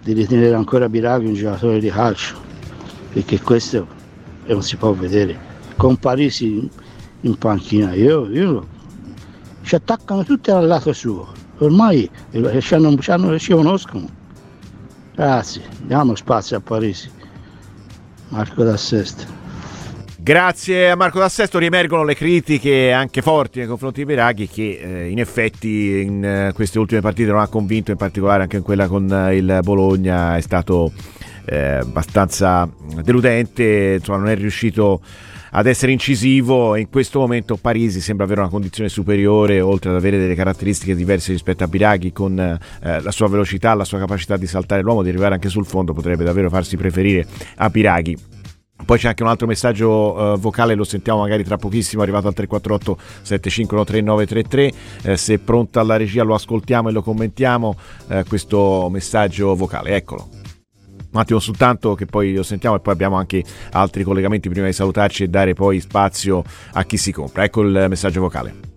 di ritenere ancora Biraghi un giocatore di calcio, perché questo non si può vedere. Con Parisi in panchina, io, io ci attaccano tutti dal lato suo, ormai ci, hanno, ci, hanno, ci conoscono. Grazie, diamo spazio a Parisi. Marco da Sesto. Grazie a Marco D'Assesto riemergono le critiche anche forti nei confronti di Biraghi che eh, in effetti in eh, queste ultime partite non ha convinto, in particolare anche in quella con eh, il Bologna è stato eh, abbastanza deludente, insomma non è riuscito ad essere incisivo e in questo momento Parisi sembra avere una condizione superiore oltre ad avere delle caratteristiche diverse rispetto a Biraghi con eh, la sua velocità, la sua capacità di saltare l'uomo, di arrivare anche sul fondo potrebbe davvero farsi preferire a Biraghi. Poi c'è anche un altro messaggio uh, vocale, lo sentiamo magari tra pochissimo, arrivato al 348 753933. Eh, se è pronta la regia lo ascoltiamo e lo commentiamo, eh, questo messaggio vocale. Eccolo un attimo soltanto che poi lo sentiamo e poi abbiamo anche altri collegamenti prima di salutarci e dare poi spazio a chi si compra. Ecco il messaggio vocale.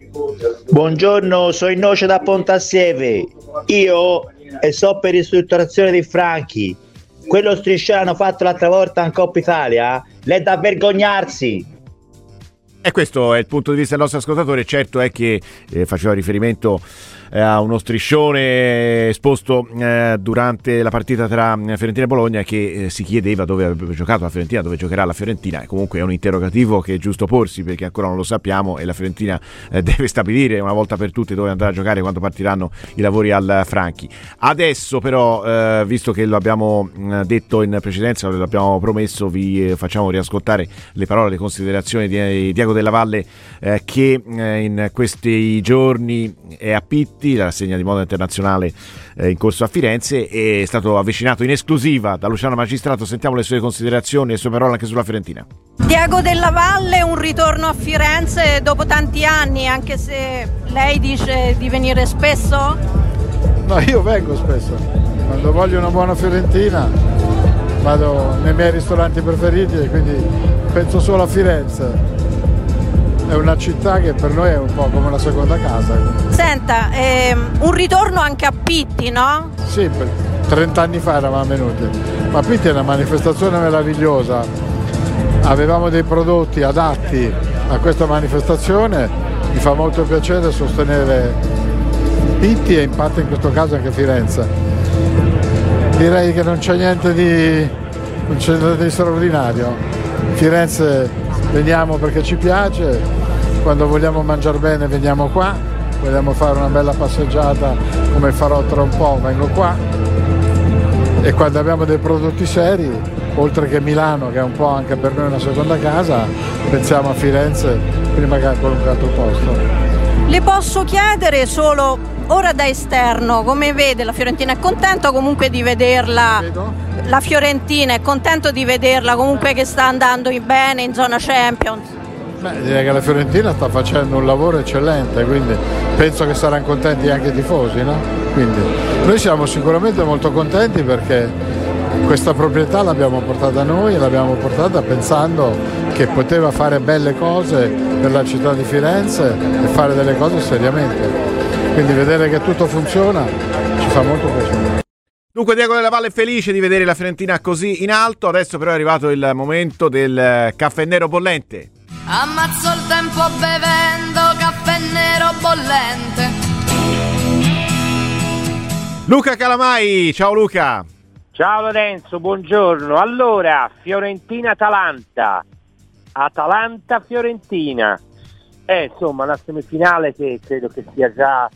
Buongiorno, sono in noce da Pontassieve. Io e so per ristrutturazione di Franchi. Quello striscione hanno fatto l'altra volta in Coppa Italia, l'è da vergognarsi. E questo è il punto di vista del nostro ascoltatore, certo è che eh, faceva riferimento a uno striscione esposto eh, durante la partita tra eh, Fiorentina e Bologna che eh, si chiedeva dove avrebbe giocato la Fiorentina, dove giocherà la Fiorentina e comunque è un interrogativo che è giusto porsi perché ancora non lo sappiamo e la Fiorentina eh, deve stabilire una volta per tutte dove andrà a giocare quando partiranno i lavori al Franchi. Adesso però, eh, visto che lo abbiamo detto in precedenza, lo abbiamo promesso, vi facciamo riascoltare le parole, le considerazioni di Diego Della Valle che in questi giorni è a Pitt Giolitti, la rassegna di moda internazionale eh, in corso a Firenze, è stato avvicinato in esclusiva da Luciano Magistrato. Sentiamo le sue considerazioni e le sue parole anche sulla Fiorentina. Diego Della Valle, un ritorno a Firenze dopo tanti anni, anche se lei dice di venire spesso? No, io vengo spesso. Quando voglio una buona Fiorentina vado nei miei ristoranti preferiti e quindi penso solo a Firenze è una città che per noi è un po' come una seconda casa. Senta, ehm, un ritorno anche a Pitti, no? Sì, 30 anni fa eravamo venuti, ma Pitti è una manifestazione meravigliosa, avevamo dei prodotti adatti a questa manifestazione, mi fa molto piacere sostenere Pitti e in parte in questo caso anche Firenze. Direi che non c'è niente di, c'è niente di straordinario. Firenze veniamo perché ci piace, quando vogliamo mangiare bene veniamo qua, vogliamo fare una bella passeggiata come farò tra un po', vengo qua. E quando abbiamo dei prodotti seri, oltre che Milano che è un po' anche per noi una seconda casa, pensiamo a Firenze prima che a qualunque altro posto. Le posso chiedere solo ora da esterno come vede la Fiorentina è contento comunque di vederla la Fiorentina è contento di vederla comunque che sta andando bene in zona Champions. Beh, direi che la Fiorentina sta facendo un lavoro eccellente, quindi penso che saranno contenti anche i tifosi. No? Quindi noi siamo sicuramente molto contenti perché questa proprietà l'abbiamo portata noi e l'abbiamo portata pensando che poteva fare belle cose per la città di Firenze e fare delle cose seriamente. Quindi vedere che tutto funziona ci fa molto piacere. Dunque Diego della Valle è felice di vedere la Fiorentina così in alto, adesso però è arrivato il momento del caffè nero bollente. Ammazzo il tempo bevendo caffè nero bollente. Luca Calamai, ciao Luca. Ciao Lorenzo, buongiorno. Allora, Fiorentina-Atalanta. Atalanta-Fiorentina. Eh, insomma, una semifinale che credo che sia già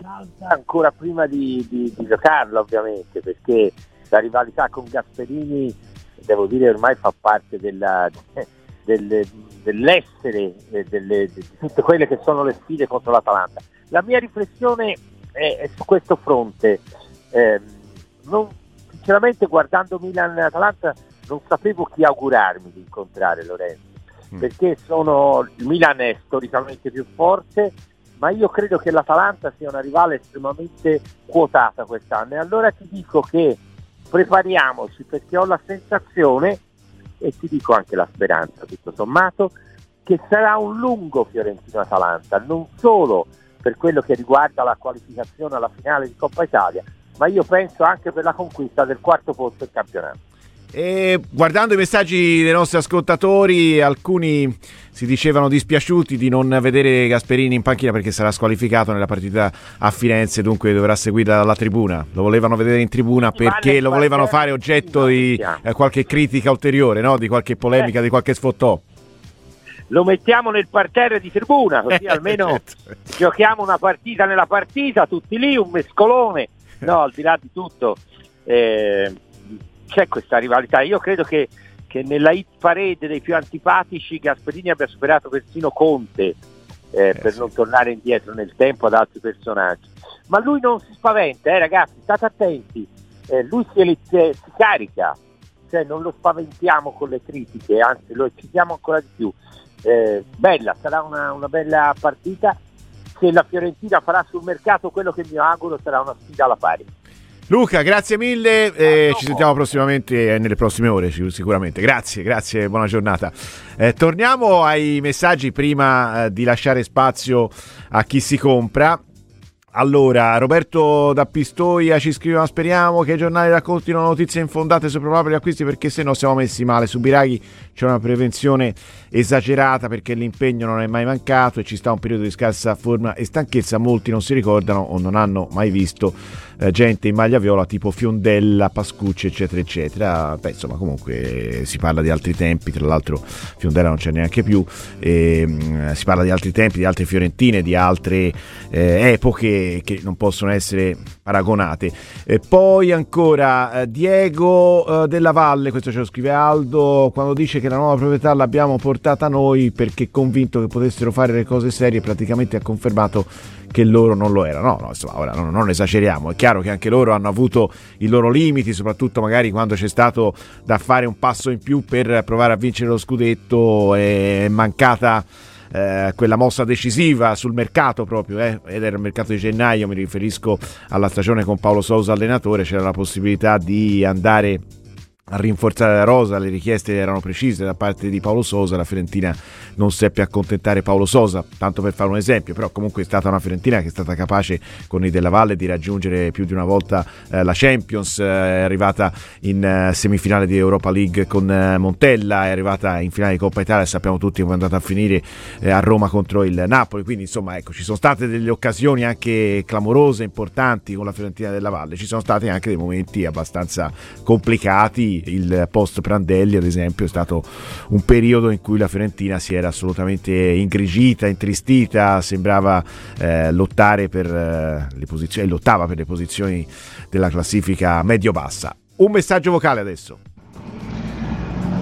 calda ancora prima di, di, di giocarla, ovviamente, perché la rivalità con Gasperini, devo dire, ormai fa parte della, del, dell'essere eh, delle, di tutte quelle che sono le sfide contro l'Atalanta. La mia riflessione è, è su questo fronte. Eh, non, sinceramente guardando Milan e Atalanta non sapevo chi augurarmi di incontrare Lorenzo, mm. perché sono, il Milan è storicamente più forte, ma io credo che l'Atalanta sia una rivale estremamente quotata quest'anno e allora ti dico che prepariamoci perché ho la sensazione e ti dico anche la speranza tutto sommato che sarà un lungo Fiorentino-Atalanta, non solo per quello che riguarda la qualificazione alla finale di Coppa Italia, ma io penso anche per la conquista del quarto posto in campionato. E guardando i messaggi dei nostri ascoltatori, alcuni si dicevano dispiaciuti di non vedere Gasperini in panchina perché sarà squalificato nella partita a Firenze, dunque dovrà seguirla dalla tribuna. Lo volevano vedere in tribuna perché lo volevano fare oggetto di eh, qualche critica ulteriore, no? di qualche polemica, di qualche sfottò lo mettiamo nel parterre di tribuna, così almeno certo. giochiamo una partita nella partita, tutti lì, un mescolone. No, al di là di tutto, eh, c'è questa rivalità. Io credo che, che, nella hit parade dei più antipatici Gasperini abbia superato persino Conte eh, eh, per sì. non tornare indietro nel tempo ad altri personaggi. Ma lui non si spaventa, eh, ragazzi, state attenti, eh, lui si, si, carica, cioè non lo spaventiamo con le critiche, anzi lo eccitiamo ancora di più. Eh, bella, sarà una, una bella partita. Se la Fiorentina farà sul mercato quello che mi auguro sarà una sfida alla pari. Luca, grazie mille, eh, ci sentiamo prossimamente eh, nelle prossime ore sicuramente. Grazie, grazie, buona giornata. Eh, torniamo ai messaggi prima eh, di lasciare spazio a chi si compra. Allora, Roberto da Pistoia ci scrive: Ma speriamo che i giornali raccontino notizie infondate sui probabili acquisti perché se no siamo messi male. Su Biraghi c'è una prevenzione esagerata perché l'impegno non è mai mancato e ci sta un periodo di scarsa forma e stanchezza. Molti non si ricordano o non hanno mai visto eh, gente in maglia viola tipo Fiondella, Pascucci, eccetera, eccetera. Beh, insomma, comunque si parla di altri tempi. Tra l'altro, Fiondella non c'è neanche più. E, mh, si parla di altri tempi, di altre fiorentine, di altre eh, epoche che non possono essere paragonate. E poi ancora eh, Diego eh, della Valle, questo ce lo scrive Aldo, quando dice che la nuova proprietà l'abbiamo portata noi perché convinto che potessero fare le cose serie, praticamente ha confermato che loro non lo erano. No, no, insomma, ora non, non, esageriamo, è chiaro che anche loro hanno avuto i loro limiti, soprattutto magari quando c'è stato da fare un passo in più per provare a vincere lo scudetto, è mancata eh, quella mossa decisiva sul mercato proprio, eh, ed era il mercato di gennaio, mi riferisco alla stagione con Paolo Sousa allenatore, c'era la possibilità di andare a rinforzare la rosa, le richieste erano precise da parte di Paolo Sosa, la Fiorentina non seppe accontentare Paolo Sosa, tanto per fare un esempio, però comunque è stata una Fiorentina che è stata capace con i Della Valle di raggiungere più di una volta eh, la Champions, eh, è arrivata in eh, semifinale di Europa League con eh, Montella, è arrivata in finale di Coppa Italia, sappiamo tutti come è andata a finire eh, a Roma contro il Napoli, quindi insomma ecco, ci sono state delle occasioni anche clamorose, importanti con la Fiorentina della Valle, ci sono stati anche dei momenti abbastanza complicati il post Prandelli ad esempio è stato un periodo in cui la Fiorentina si era assolutamente ingrigita, intristita, sembrava eh, lottare per eh, le posizioni, lottava per le posizioni della classifica medio-bassa. Un messaggio vocale adesso.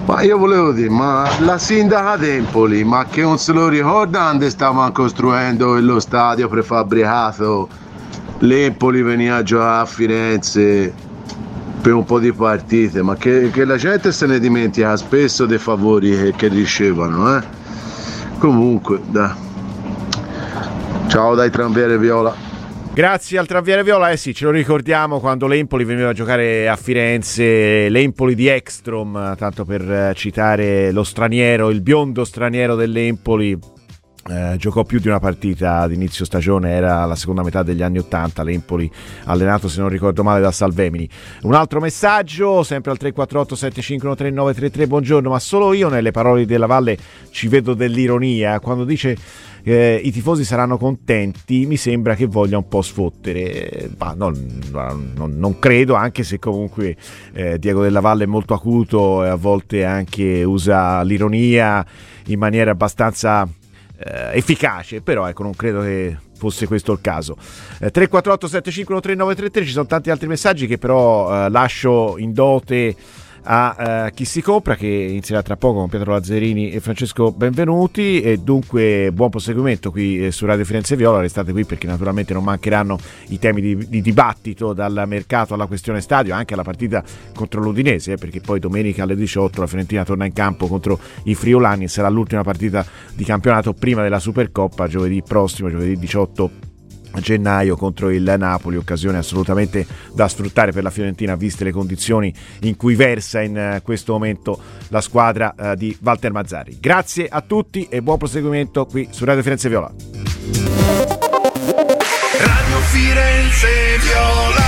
Ma io volevo dire, ma la sindaca Tempoli, ma che non se lo ricorda quando stavano costruendo lo stadio prefabbricato? L'Empoli veniva a giocare a Firenze per un po' di partite, ma che, che la gente se ne dimentica spesso dei favori che, che ricevono. Eh? Comunque, dai. Ciao dai Tranviere Viola. Grazie al Tranviere Viola, eh sì, ce lo ricordiamo quando l'Empoli veniva a giocare a Firenze, l'Empoli di Ekstrom, tanto per citare lo straniero, il biondo straniero dell'Empoli eh, giocò più di una partita ad inizio stagione, era la seconda metà degli anni 80, l'Empoli allenato se non ricordo male da Salvemini. Un altro messaggio, sempre al 348 7513 933, buongiorno, ma solo io nelle parole della Valle ci vedo dell'ironia quando dice eh, i tifosi saranno contenti, mi sembra che voglia un po' sfottere. Ma non, non, non credo, anche se comunque eh, Diego Della Valle è molto acuto e a volte anche usa l'ironia in maniera abbastanza eh, efficace, però ecco, non credo che fosse questo il caso. Eh, 348 7513 933 ci sono tanti altri messaggi che però eh, lascio in dote a uh, chi si compra che inizierà tra poco con Pietro Lazzarini e Francesco Benvenuti. E dunque buon proseguimento qui eh, su Radio Firenze Viola. Restate qui perché naturalmente non mancheranno i temi di, di dibattito dal mercato alla questione stadio anche alla partita contro l'Udinese eh, perché poi domenica alle 18 la Fiorentina torna in campo contro i Friulani. Sarà l'ultima partita di campionato prima della Supercoppa giovedì prossimo giovedì 18 gennaio contro il Napoli, occasione assolutamente da sfruttare per la Fiorentina viste le condizioni in cui versa in eh, questo momento la squadra eh, di Walter Mazzari. Grazie a tutti e buon proseguimento qui su Radio Firenze Viola. Radio Firenze Viola.